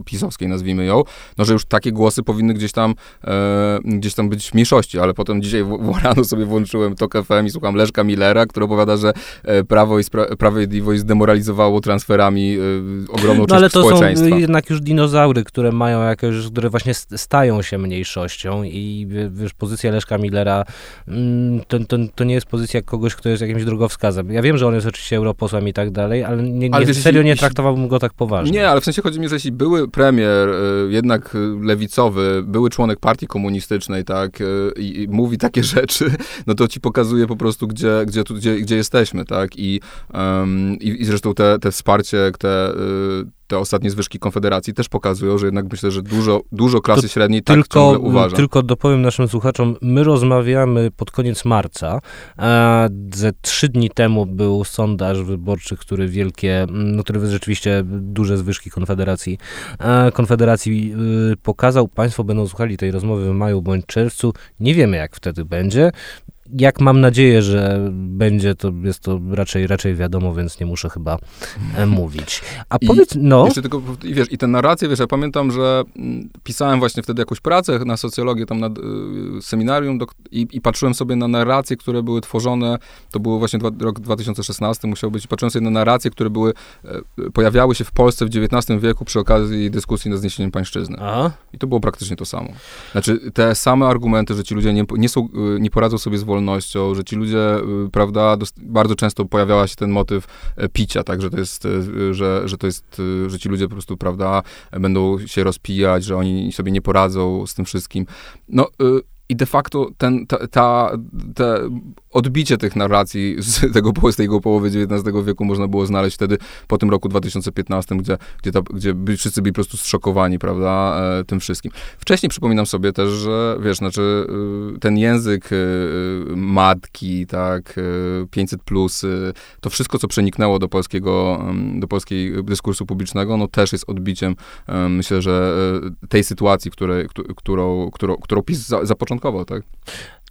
pisowskiej, nazwijmy ją, no, że już takie głosy powinny gdzieś tam, e, gdzieś tam być w mniejszości, ale potem dzisiaj w, w rano sobie włączyłem TOK FM i słucham Leszka Millera, który opowiada, że e, Prawo i Spra- Sprawiedliwość zdemoralizowało transferami e, ogromną No część ale to są jednak już dinozaury, które mają jakieś, które właśnie st- stają się mniejszością i wie- wiesz, pozycja Leszka Millera mm, to, to, to nie jest pozycja kogoś, kto jest jakimś drogowskazem. Ja wiem, że on jest oczywiście europosłem i tak dalej, ale nie, nie Ale wiesz, serio nie traktowałbym go tak poważnie. Nie, ale w sensie chodzi mi, że jeśli były premier, y, jednak lewicowy, były członek partii komunistycznej, tak, y, i, i mówi takie rzeczy, no to ci pokazuje po prostu, gdzie, gdzie, tu, gdzie, gdzie jesteśmy, tak, i, em, i, i zresztą te, te wsparcie, te, y, te ostatnie zwyżki Konfederacji też pokazują, że jednak myślę, że dużo, dużo klasy To średniej tak tylko, ciągle uważa. tylko dopowiem naszym słuchaczom, my rozmawiamy pod koniec marca. A ze trzy dni temu był sondaż wyborczy, który wielkie, no, który rzeczywiście duże zwyżki Konfederacji, Konfederacji y, pokazał. Państwo będą słuchali tej rozmowy w maju bądź czerwcu. Nie wiemy, jak wtedy będzie. Jak mam nadzieję, że będzie, to jest to raczej, raczej wiadomo, więc nie muszę chyba e, mówić. A I powiedz, no, Jeszcze tylko, i wiesz, i te narracje, wiesz, ja pamiętam, że mm, pisałem właśnie wtedy jakąś pracę na socjologię, tam na y, seminarium dok- i, i patrzyłem sobie na narracje, które były tworzone, to był właśnie dwa, rok 2016 musiał być, patrzyłem sobie na narracje, które były, e, pojawiały się w Polsce w XIX wieku przy okazji dyskusji nad zniesieniem pańszczyzny. a, I to było praktycznie to samo. Znaczy, te same argumenty, że ci ludzie nie, nie, są, y, nie poradzą sobie z wolnością, że ci ludzie, y, prawda, bardzo często pojawiała się ten motyw e, picia, tak, że to jest, e, że, że to jest, e, że ci ludzie po prostu, prawda, będą się rozpijać, że oni sobie nie poradzą z tym wszystkim. No, y, i de facto ten, ta, ta, te odbicie tych narracji z, tego, z tego połowy XIX wieku można było znaleźć wtedy po tym roku 2015, gdzie, gdzie, ta, gdzie wszyscy byli po prostu zszokowani, prawda, e, tym wszystkim. Wcześniej przypominam sobie też, że wiesz, znaczy y, ten język y, y, matki, tak, y, 500 plus, to wszystko, co przeniknęło do polskiego, ym, do polskiej dyskursu publicznego, no też jest odbiciem, myślę, że tej sytuacji, której, któ- którą, którą, którą PiS za, zapoczątkował, tak?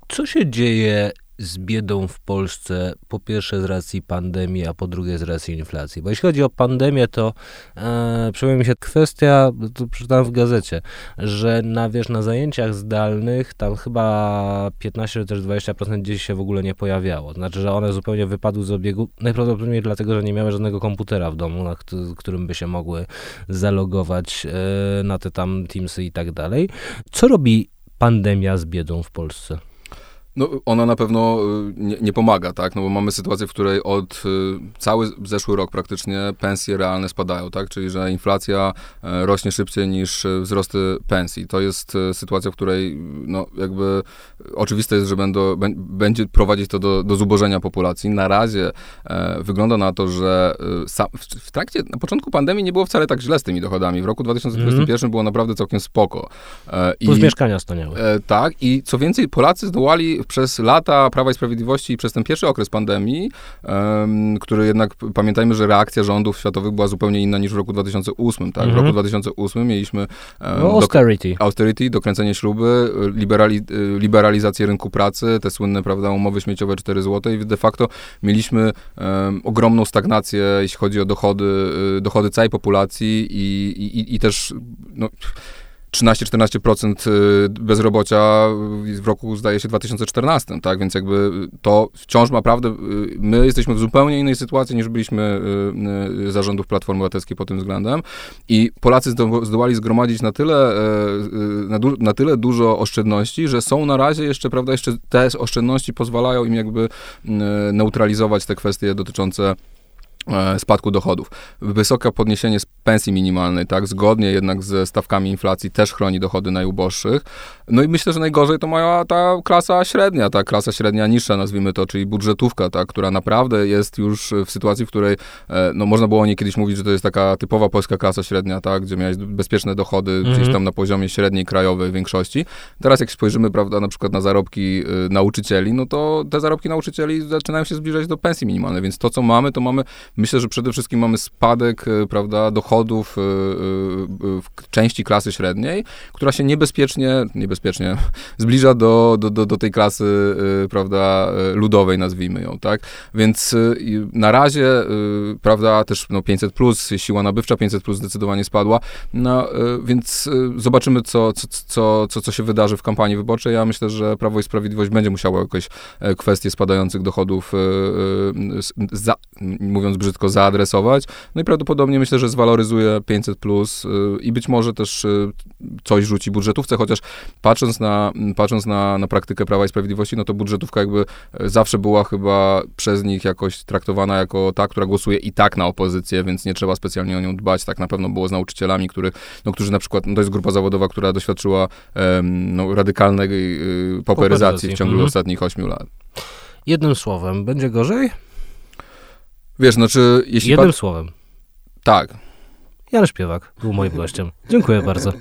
Co się dzieje z biedą w Polsce, po pierwsze z racji pandemii, a po drugie z racji inflacji? Bo jeśli chodzi o pandemię, to e, przypomina mi się kwestia, to przeczytałem w gazecie, że na, wiesz, na zajęciach zdalnych tam chyba 15 czy też 20% dzieci się w ogóle nie pojawiało. Znaczy, że one zupełnie wypadły z obiegu, najprawdopodobniej dlatego, że nie miały żadnego komputera w domu, na któ- którym by się mogły zalogować e, na te tam Teamsy i tak dalej. Co robi pandemia z biedą w Polsce? No, ona na pewno y, nie, nie pomaga, tak? No bo mamy sytuację, w której od y, cały zeszły rok praktycznie pensje realne spadają, tak? Czyli, że inflacja e, rośnie szybciej niż e, wzrosty pensji. To jest e, sytuacja, w której no, jakby oczywiste jest, że będą, bę- będzie prowadzić to do, do zubożenia populacji. Na razie e, wygląda na to, że e, sa, w, w trakcie, na początku pandemii nie było wcale tak źle z tymi dochodami. W roku 2021 było naprawdę całkiem spoko. E, Plus mieszkania staniały. E, tak, i co więcej, Polacy zdołali przez lata Prawa i Sprawiedliwości i przez ten pierwszy okres pandemii, em, który jednak, pamiętajmy, że reakcja rządów światowych była zupełnie inna niż w roku 2008, tak? W Mhm. roku 2008 mieliśmy em, No, dok- austerity. austerity, dokręcenie śluby, liberali, y, liberalizację rynku pracy, te słynne, prawda, umowy śmieciowe 4 zł i de facto mieliśmy em, ogromną stagnację, jeśli chodzi o dochody, y, dochody całej populacji i, i, i też, no, 13-14% y, bezrobocia w roku, zdaje się, 2014, tak? Więc jakby to wciąż naprawdę, y, my jesteśmy w zupełnie innej sytuacji niż byliśmy y, zarządów Platformy Obywatelskiej pod tym względem i Polacy zdo, zdołali zgromadzić na tyle, e, na, du, na tyle dużo oszczędności, że są na razie jeszcze, prawda, jeszcze te oszczędności pozwalają im jakby neutralizować te kwestie dotyczące spadku dochodów. Wysokie podniesienie z pensji minimalnej, tak, zgodnie jednak ze stawkami inflacji też chroni dochody najuboższych. No i myślę, że najgorzej to ma ta klasa średnia, ta klasa średnia niższa, nazwijmy to, czyli budżetówka, tak, która naprawdę jest już w sytuacji, w której, e, no można było o niej kiedyś mówić, że to jest taka typowa polska klasa średnia, tak, gdzie miałeś bezpieczne dochody mhm. gdzieś tam na poziomie średniej krajowej większości. Teraz jak spojrzymy, prawda, na przykład na zarobki y, nauczycieli, no to te zarobki nauczycieli zaczynają się zbliżać do pensji minimalnej, więc to, co mamy, to mamy, myślę, że przede wszystkim mamy spadek, y, prawda, dochodów y, w części klasy średniej, która się niebezpiecznie, niebezpiecznie zbliża do, do, do, do tej klasy, prawda, ludowej, nazwijmy ją, tak? Więc na razie, prawda, też no 500 plus, siła nabywcza 500 plus zdecydowanie spadła, no, więc zobaczymy, co, co, co, co, co się wydarzy w kampanii wyborczej. Ja myślę, że Prawo i Sprawiedliwość będzie musiało jakoś e, kwestie spadających dochodów, za, mówiąc brzydko, zaadresować. No i prawdopodobnie myślę, że zwaloryzuje 500 plus i być może też coś rzuci budżetówce, chociaż patrząc na, patrząc na, na praktykę Prawa i Sprawiedliwości, no to budżetówka jakby zawsze była chyba przez nich jakoś traktowana jako ta, która głosuje i tak na opozycję, więc nie trzeba specjalnie o nią dbać. Tak na pewno było z nauczycielami, który, no, którzy na przykład, no to jest grupa zawodowa, która doświadczyła um, no, radykalnej y, popularyzacji w ciągu mhm. ostatnich ośmiu lat. Jednym słowem, będzie gorzej? Wiesz, znaczy, jeśli... Jednym pat... słowem. Tak. Janusz Piewak był moim gościem. Dziękuję bardzo.